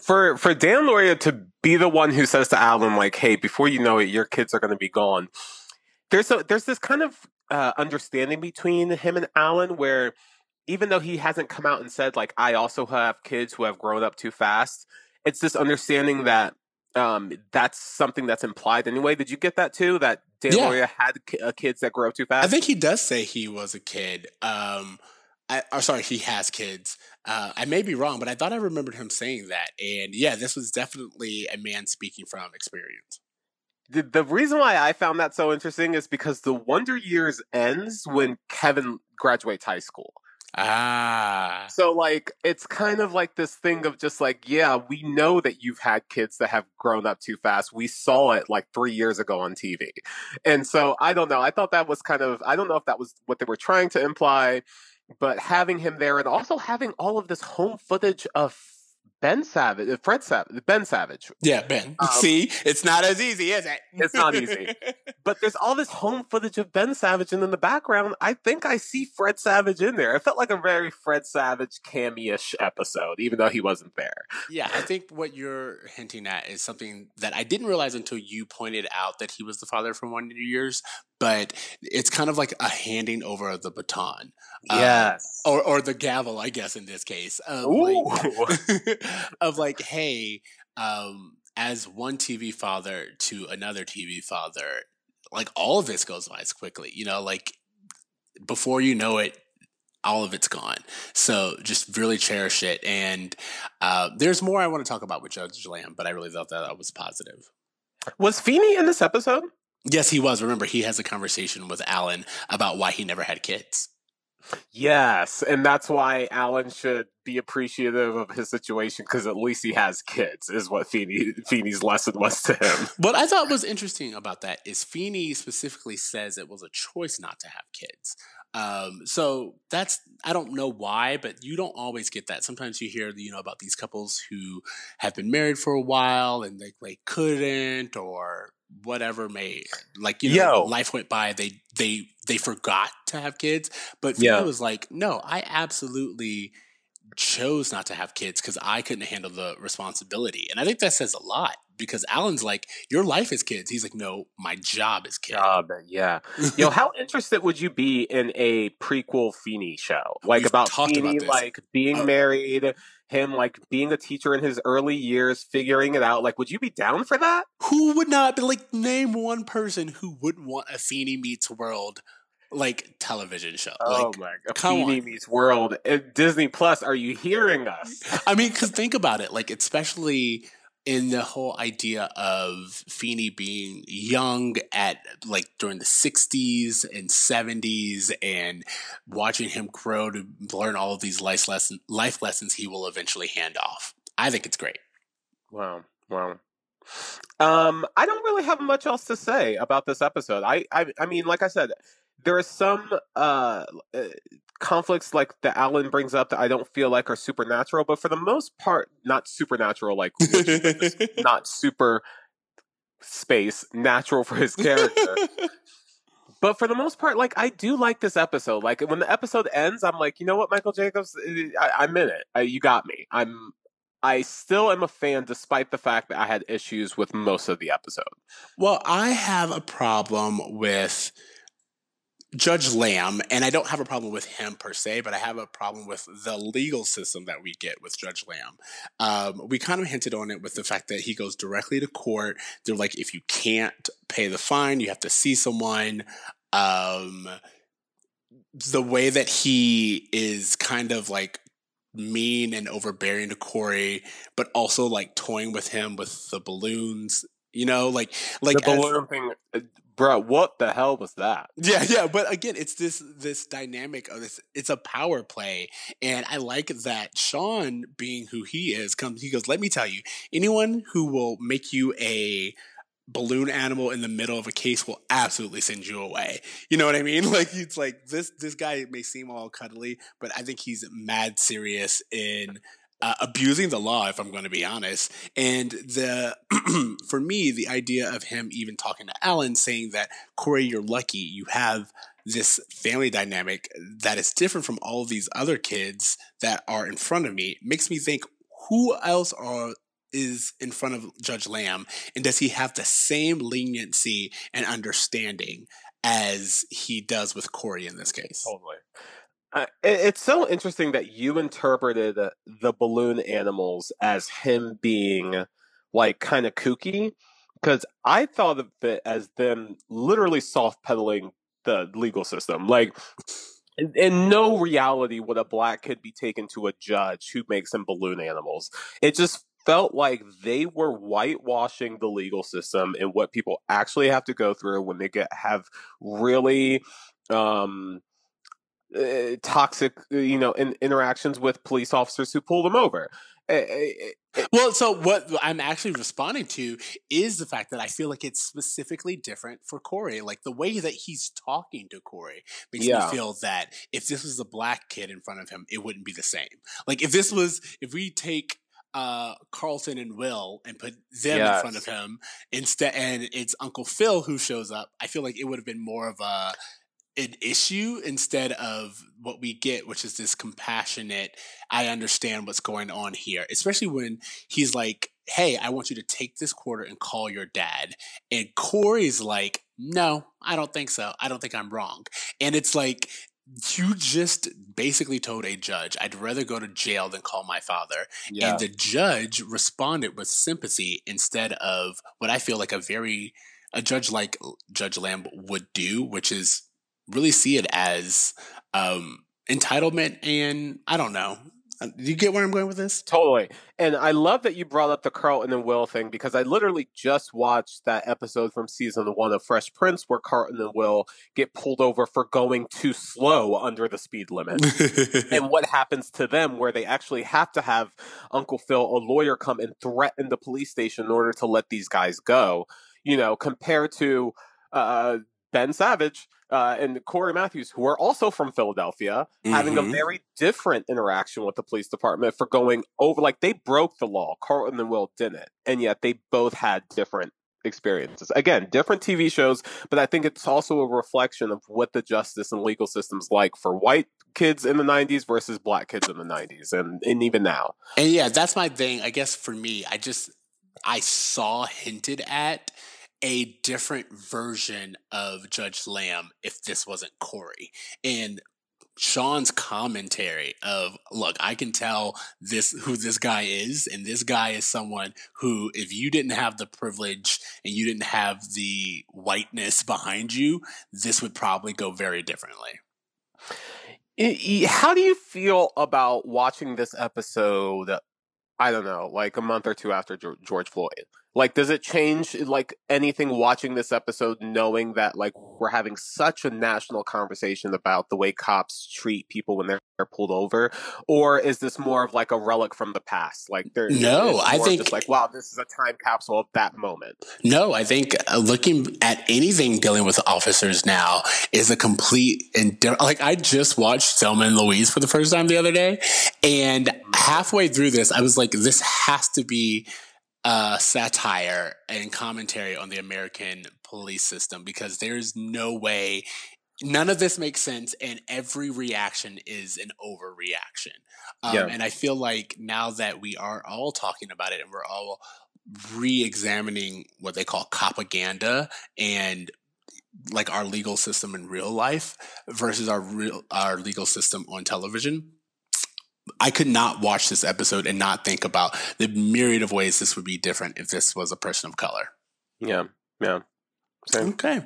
S3: for for Dan Lauria to be the one who says to Alan like, "Hey, before you know it, your kids are going to be gone." there's a there's this kind of uh, understanding between him and Alan where even though he hasn't come out and said like I also have kids who have grown up too fast, it's this understanding that um, that's something that's implied anyway. Did you get that too? That Dan
S1: Yeah.
S3: Lauria had uh, kids that grew up too fast.
S1: I think he does say he was a kid. Um, I, or sorry, he has kids. Uh, I may be wrong, but I thought I remembered him saying that. And yeah, this was definitely a man speaking from experience.
S3: The, the reason why I found that so interesting is because the Wonder Years ends when Kevin graduates high school.
S1: Ah,
S3: So like it's kind of like this thing of just like, yeah, we know that you've had kids that have grown up too fast. We saw it like three years ago on TV. And so I don't know. I thought that was kind of I don't know if that was what they were trying to imply, but having him there and also having all of this home footage of Ben Savage, uh, Fred Savage, Ben Savage.
S1: yeah, Ben.
S3: Um,
S1: See, it's not as easy, is it?
S3: It's not easy. But there's all this home footage of Ben Savage, and in the background, I think I see Fred Savage in there. It felt like a very Fred Savage cameo-ish episode, even though he wasn't there.
S1: Yeah, I think what you're hinting at is something that I didn't realize until you pointed out that he was the father from Wonder Years, but it's kind of like a handing over of the baton. Um,
S3: yes.
S1: or or the gavel, I guess in this case. Of
S3: Ooh.
S1: like, of like, hey, um, as one TV father to another TV father, like all of this goes by as quickly. You know, like before you know it, all of it's gone. So just really cherish it. And uh, there's more I want to talk about with Judge Lamb, but I really thought that, that was positive.
S3: Was Feeny in this episode?
S1: Yes, he was. Remember, he has a conversation with Alan about why he never had kids.
S3: Yes, and that's why Alan should be appreciative of his situation because at least he has kids, is what Feeny, Feeny's lesson was to him.
S1: What I thought was interesting about that is Feeny specifically says it was a choice not to have kids. Um, so that's I don't know why, but you don't always get that. Sometimes you hear you know about these couples who have been married for a while and they like couldn't or whatever may like you know
S3: Yo.
S1: life went by they they they forgot to have kids. But Feeny
S3: Yeah.
S1: was like, no, I absolutely chose not to have kids because I couldn't handle the responsibility. And I think that says a lot because Alan's like, your life is kids. He's like, no, my job is kids.
S3: Job, yeah. Yo, how interested would you be in a prequel Feeny show? Like
S1: We've
S3: about
S1: talked about Feeny,
S3: like being
S1: Uh,
S3: married, him like being a teacher in his early years, figuring it out. Like, would you be down for that?
S1: Who would not be like, name one person who wouldn't want a Feeny Meets World like television show?
S3: oh
S1: like,
S3: my god,
S1: come
S3: Feeny
S1: on.
S3: meets World, Disney Plus. Are you hearing us?
S1: I mean, because think about it, like, especially in the whole idea of Feeny being young at like during the 60s and 70s and watching him grow to learn all of these life, lesson, life lessons he will eventually hand off. I think it's great.
S3: Wow, wow. Um, I don't really have much else to say about this episode. I, I, I mean, like I said, there are some uh, uh, conflicts like that Alan brings up that I don't feel like are supernatural, but for the most part, not supernatural. Like not super space natural for his character. but for the most part, like I do like this episode. Like when the episode ends, I'm like, you know what, Michael Jacobs, I, I'm in it. Uh, you got me. I'm. I still am a fan, despite the fact that I had issues with most of the episode.
S1: Well, I have a problem with Judge Lamb, and I don't have a problem with him per se, but I have a problem with the legal system that we get with Judge Lamb. Um, we kind of hinted on it with the fact that he goes directly to court. They're like, if you can't pay the fine, you have to see someone. Um, the way that he is kind of like mean and overbearing to Corey, but also like toying with him with the balloons. You know, like like
S3: the
S1: as-
S3: thing, uh, bro. What the hell was that?
S1: yeah, yeah, but again, it's this this dynamic of this. It's a power play, and I like that Sean, being who he is, comes. He goes, "Let me tell you, anyone who will make you a balloon animal in the middle of a case will absolutely send you away." You know what I mean? Like it's like this. This guy may seem all cuddly, but I think he's mad serious in. Uh, abusing the law, if I'm going to be honest, and the for me, the idea of him even talking to Alan, saying that Corey, you're lucky. You have this family dynamic that is different from all these other kids that are in front of me. Makes me think, who else are is in front of Judge Lamb, and does he have the same leniency and understanding as he does with Corey in this case.
S3: Totally. Uh, it, it's so interesting that you interpreted the balloon animals as him being like kind of kooky, because I thought of it as them literally soft pedaling the legal system. Like, in, no reality would a black kid be taken to a judge who makes them balloon animals. It just felt like they were whitewashing the legal system and what people actually have to go through when they get have really um uh, toxic you know in, interactions with police officers who pull them over Uh, uh,
S1: Well, so what I'm actually responding to is the fact that I feel like it's specifically different for Corey. Like the way that he's talking to Corey makes
S3: Yeah.
S1: me feel that if this was a black kid in front of him, it wouldn't be the same. Like if this was, if we take uh Carlton and Will and put them in front of him instead, and it's Uncle Phil who shows up, I feel like it would have been more of a an issue instead of what we get, which is this compassionate, I understand what's going on here, especially when he's like, Hey, I want you to take this quarter and call your dad. And Corey's like, No, I don't think so. I don't think I'm wrong. And it's like, you just basically told a judge, I'd rather go to jail than call my father.
S3: yeah
S1: And the judge responded with sympathy instead of what I feel like a very a judge like Judge Lamb would do, which is really see it as um entitlement and I don't know. Uh, Do you get where I'm going with this?
S3: Totally. And I love that you brought up the Carlton and Will thing because I literally just watched that episode from season one of Fresh Prince where Carlton and Will get pulled over for going too slow under the speed limit. and what happens to them where they actually have to have Uncle Phil, a lawyer, come and threaten the police station in order to let these guys go. You know, compared to uh, Ben Savage uh, and Corey Matthews, who are also from Philadelphia, having a
S1: Mhm.
S3: very different interaction with the police department for going over, like they broke the law. Carlton and Will didn't, and yet they both had different experiences. Again, different TV shows, but I think it's also a reflection of what the justice and legal system's like for white kids in the 90s versus black kids in the 90s and, and even now.
S1: And yeah, that's my thing. I guess for me, I just I saw hinted at a different version of Judge Lamb if this wasn't Corey. And Sean's commentary of look, I can tell this who this guy is, and this guy is someone who, if you didn't have the privilege and you didn't have the whiteness behind you, this would probably go very differently.
S3: How do you feel about watching this episode? I don't know, like a month or two after George Floyd. Like, does it change like anything watching this episode, knowing that like we're having such a national conversation about the way cops treat people when they're pulled over, or is this more of like a relic from the past? Like, there,
S1: No, I think-
S3: just like, wow, this is a time capsule of that moment.
S1: No, I think uh, looking at anything dealing with officers now is a complete and like I just watched Thelma and Louise for the first time the other day, and halfway through this, I was like, this has to be uh, satire and commentary on the American police system because there's no way. None of this makes sense, and every reaction is an overreaction. Um,
S3: Yeah.
S1: And I feel like now that we are all talking about it and we're all re-examining what they call propaganda and like our legal system in real life versus our real our legal system on television i could not watch this episode and not think about the myriad of ways this would be different if this was a person of color
S3: Yeah, yeah. Same.
S1: okay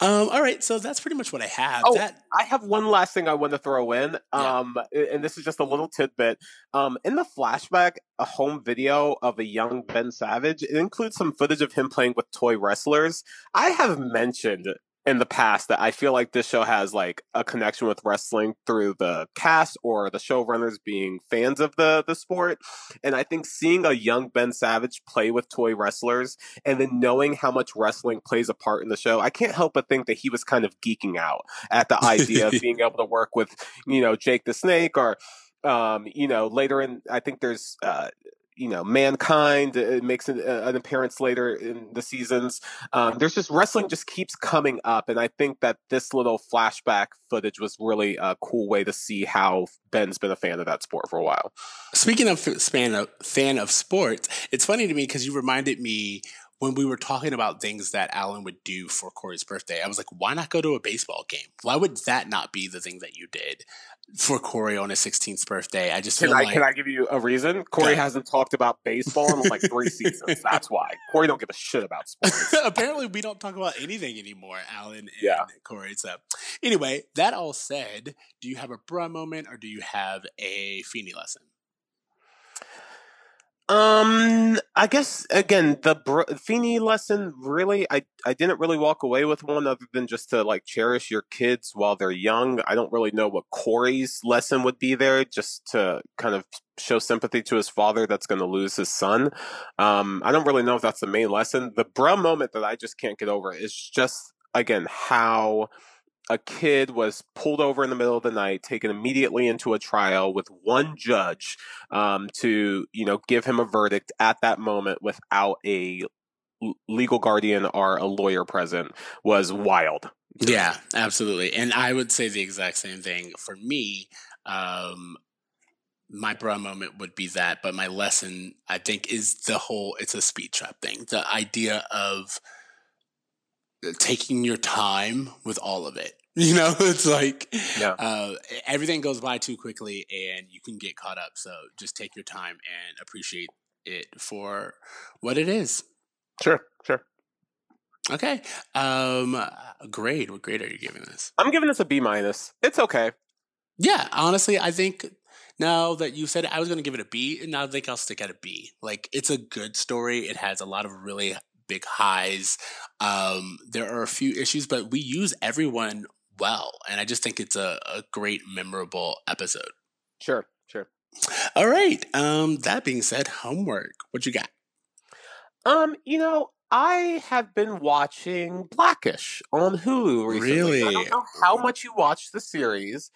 S1: um all right so that's pretty much what i have
S3: Oh,
S1: that
S3: I have one last thing I want to throw in.
S1: Yeah.
S3: Um, and this is just a little tidbit. Um, in the flashback, a home video of a young Ben Savage, it includes some footage of him playing with toy wrestlers. I have mentioned in the past that I feel like this show has like a connection with wrestling through the cast or the showrunners being fans of the the sport. And I think seeing a young Ben Savage play with toy wrestlers and then knowing how much wrestling plays a part in the show, I can't help but think that he was kind of geeking out at the idea of being able to work with, you know, Jake the Snake or, um, you know, later in, I think there's, uh, you know, mankind uh, makes an, uh, an appearance later in the seasons. Um, there's just wrestling just keeps coming up, and I think that this little flashback footage was really a cool way to see how Ben's been a fan of that sport for a while.
S1: Speaking of fan of fan of sports, it's funny to me because you reminded me when we were talking about things that Alan would do for Corey's birthday, I was like, why not go to a baseball game? Why would that not be the thing that you did for Corey on his 16th birthday? I just
S3: Can
S1: feel
S3: I
S1: like
S3: can I give you a reason? Corey
S1: Go.
S3: hasn't talked about baseball in like three seasons. That's why Corey don't give a shit about sports.
S1: apparently we don't talk about anything anymore, Alan and
S3: Yeah.
S1: Corey. So anyway, that all said, do you have a bra moment or do you have a Feeny lesson?
S3: Um, I guess again the br- Feeny lesson. Really, I I didn't really walk away with one other than just to like cherish your kids while they're young. I don't really know what Corey's lesson would be there, just to kind of show sympathy to his father that's going to lose his son. Um, I don't really know if that's the main lesson. The bruh moment that I just can't get over is just again how a kid was pulled over in the middle of the night, taken immediately into a trial with one judge um, to, you know, give him a verdict at that moment without a legal guardian or a lawyer present was wild.
S1: Yeah, absolutely. And I would say the exact same thing for me. Um, my bruh moment would be that, but my lesson, I think, is the whole it's a speed trap thing. The idea of taking your time with all of it. You know, it's like
S3: Yeah.
S1: uh, everything goes by too quickly and you can get caught up. So just take your time and appreciate it for what it is.
S3: Sure, sure.
S1: Okay. Um, grade. What grade are you giving this?
S3: I'm giving this a B minus. It's okay.
S1: Yeah, honestly, I think now that you said it, I was going to give it a B, and now I think I'll stick at a B. Like, it's a good story. It has a lot of really big highs. Um, there are a few issues, but we use everyone well, and I just think it's a, a great, memorable episode.
S3: Sure, sure.
S1: All right. Um, that being said, homework. What you got?
S3: Um, you know, I have been watching Blackish on Hulu recently. I
S1: Really?
S3: don't know how much you watch the series,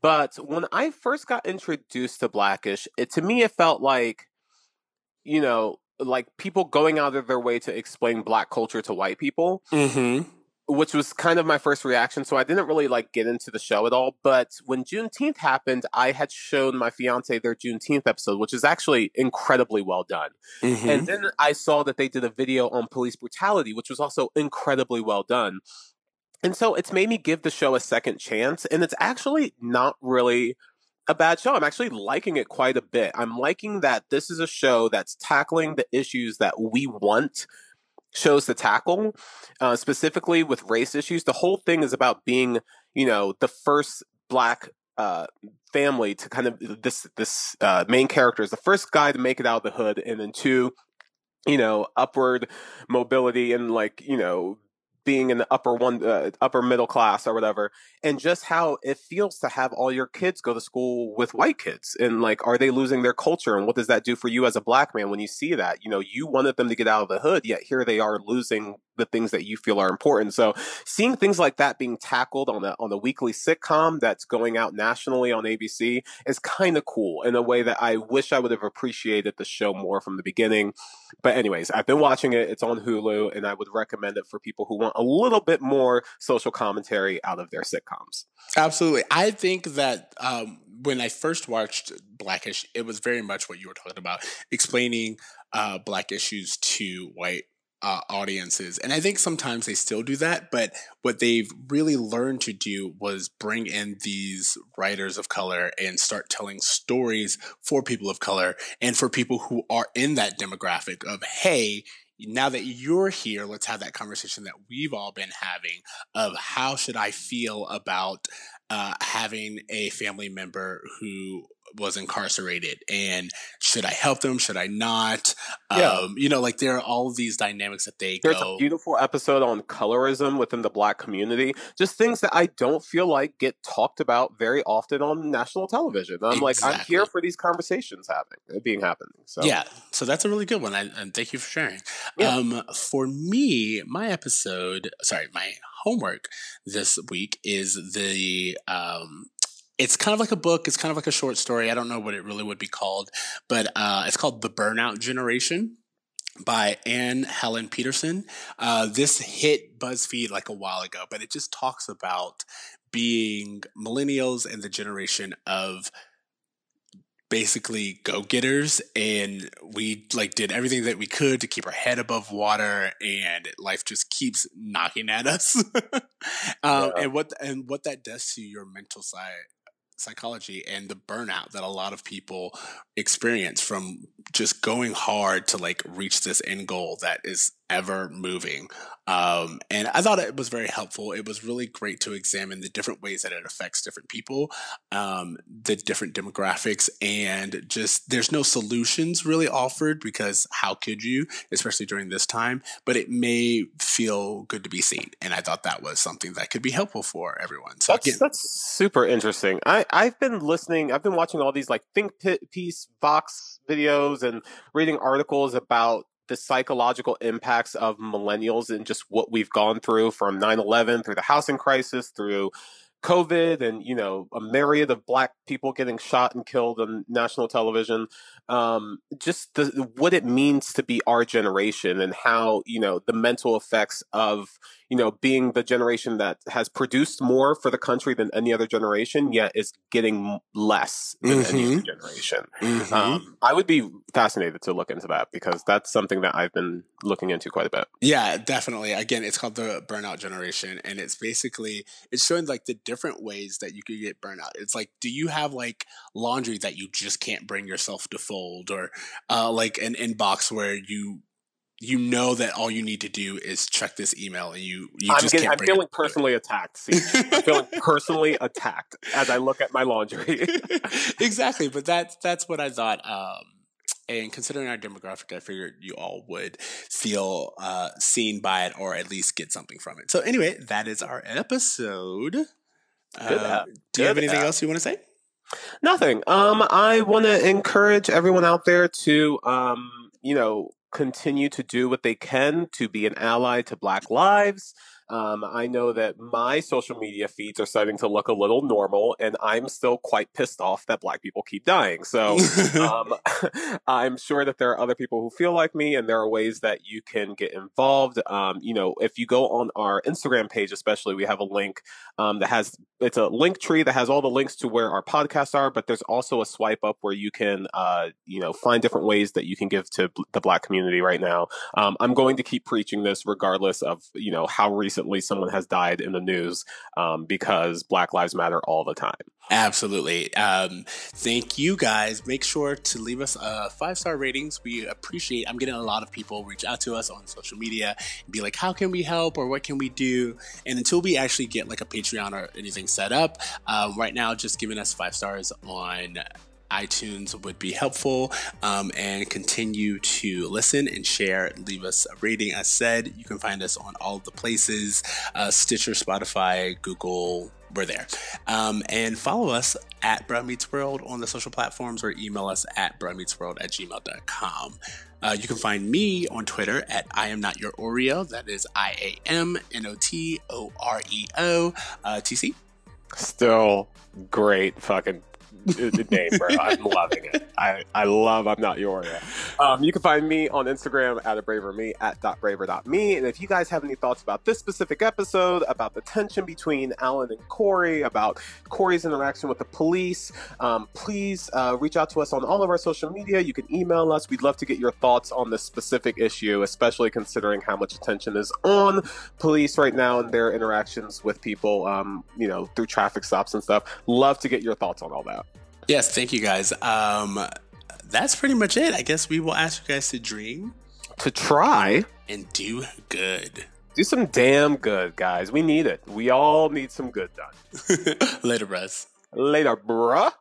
S3: but when I first got introduced to Blackish, it to me it felt like, you know, like people going out of their way to explain black culture to white people
S1: Mm-hmm.
S3: which was kind of my first reaction. So I didn't really like get into the show at all. But when Juneteenth happened, I had shown my fiance their Juneteenth episode, which is actually incredibly well done.
S1: Mm-hmm.
S3: And then I saw that they did a video on police brutality, which was also incredibly well done. And so it's made me give the show a second chance. And it's actually not really a bad show. I'm actually liking it quite a bit. I'm liking that this is a show that's tackling the issues that we want shows to tackle, uh, specifically with race issues. The whole thing is about being, you know, the first black uh, family to kind of this this uh, main character is the first guy to make it out of the hood, and then two, you know, upward mobility and like you know being in the upper one uh, upper middle class or whatever and just how it feels to have all your kids go to school with white kids and like are they losing their culture and what does that do for you as a black man when you see that? You know you wanted them to get out of the hood yet here they are losing the things that you feel are important so seeing things like that being tackled on the on a weekly sitcom that's going out nationally on ABC is kind of cool in a way that I wish I would have appreciated the show more from the beginning but anyways, I've been watching it. It's on Hulu, and I would recommend it for people who want a little bit more social commentary out of their sitcoms.
S1: Absolutely. I think that um, when I first watched Blackish, it was very much what you were talking about, explaining uh, black issues to white uh, audiences. And I think sometimes they still do that, but what they've really learned to do was bring in these writers of color and start telling stories for people of color and for people who are in that demographic of, hey, now that you're here, let's have that conversation that we've all been having of how should I feel about uh, having a family member who was incarcerated and should I help them? Should I not?
S3: Yeah.
S1: Um, you know, like there are all of these dynamics that they
S3: There's
S1: go.
S3: a beautiful episode on colorism within the black community. Just things that I don't feel like get talked about very often on national television. I'm like, I'm here for these conversations happening, being happening. So
S1: Yeah, so that's a really good one, I, and thank you for sharing.
S3: Yeah.
S1: Um, for me, my episode, sorry, my homework this week is the. Um, it's kind of like a book. It's kind of like a short story. I don't know what it really would be called, but uh, it's called The Burnout Generation by Anne Helen Petersen. Uh, this hit BuzzFeed like a while ago, but it just talks about being millennials and the generation of basically go-getters and we like did everything that we could to keep our head above water and life just keeps knocking at us um,
S3: Yeah.
S1: and what and what that does to your mental side psychology and the burnout that a lot of people experience from just going hard to like reach this end goal that is ever moving um, and i thought it was very helpful it was really great to examine the different ways that it affects different people um, the different demographics and just there's no solutions really offered because how could you especially during this time but it may feel good to be seen and i thought that was something that could be helpful for everyone so
S3: That's
S1: again
S3: that's super interesting. I I've been listening. I've been watching all these like think piece Vox videos and reading articles about the psychological impacts of millennials and just what we've gone through from 9/11 through the housing crisis through COVID and you know a myriad of black people getting shot and killed on national television. Um, just the, what it means to be our generation and how you know the mental effects of you know being the generation that has produced more for the country than any other generation, yet is getting less than any other generation.
S1: Mhm.
S3: Um, I would be fascinated to look into that because that's something that I've been looking into quite a bit.
S1: Yeah, definitely. Again, it's called the burnout generation, and it's basically it's showing like the different ways that you could get burnout. It's like, do you have like laundry that you just can't bring yourself to fold, or uh, like an inbox where you you know that all you need to do is check this email, and you you
S3: I'm,
S1: just
S3: getting,
S1: can't
S3: I'm feeling
S1: it.
S3: personally attacked. See, I'm feeling personally attacked as I look at my laundry.
S1: exactly, but that's that's what I thought. Um, and considering our demographic, I figured you all would feel uh, seen by it or at least get something from it. So anyway, that is our episode. Uh, do you have anything else you want to say?
S3: Nothing. Um, I want to encourage everyone out there to, um, you know, continue to do what they can to be an ally to Black lives. Um, I know that my social media feeds are starting to look a little normal, and I'm still quite pissed off that Black people keep dying. So, um, I'm sure that there are other people who feel like me, and there are ways that you can get involved. Um, you know, if you go on our Instagram page, especially, we have a link um, that has it's a link tree that has all the links to where our podcasts are, but there's also a swipe up where you can, uh, you know, find different ways that you can give to the Black community right now. Um, I'm going to keep preaching this regardless of you know how recently someone has died in the news, um, because Black Lives Matter all the time.
S1: Absolutely. Um, thank you guys. Make sure to leave us a five star ratings. We appreciate. I'm getting a lot of people reach out to us on social media and be like, "How can we help?" or "What can we do?" And until we actually get like a Patreon or anything set up, um, right now, just giving us five stars on iTunes would be helpful. Um, and continue to listen and share. Leave us a rating. As said, you can find us on all the places: uh, Stitcher, Spotify, Google. We're there. Um, and follow us at Brown Meets World on the social platforms or email us at brownmeetsworld at gmail.com. Uh, you can find me on Twitter at I am not your Oreo. That is I A M N O T O R E O. Uh, TC.
S3: Still great fucking bro. I'm loving it. I, I love I'm Not Your. Um, you can find me on Instagram at a braver me at dot braver dot me. And if you guys have any thoughts about this specific episode, about the tension between Alan and Corey, about Corey's interaction with the police, um, please uh, reach out to us on all of our social media. You can email us. We'd love to get your thoughts on this specific issue, especially considering how much attention is on police right now and their interactions with people, um, you know, through traffic stops and stuff. Love to get your thoughts on all that.
S1: Yes, thank you guys. Um, that's pretty much it. I guess we will ask you guys to dream
S3: To try,
S1: and do good.
S3: do some damn good, guys. We need it. We all need some good done.
S1: Later, Russ.
S3: Later, bruh.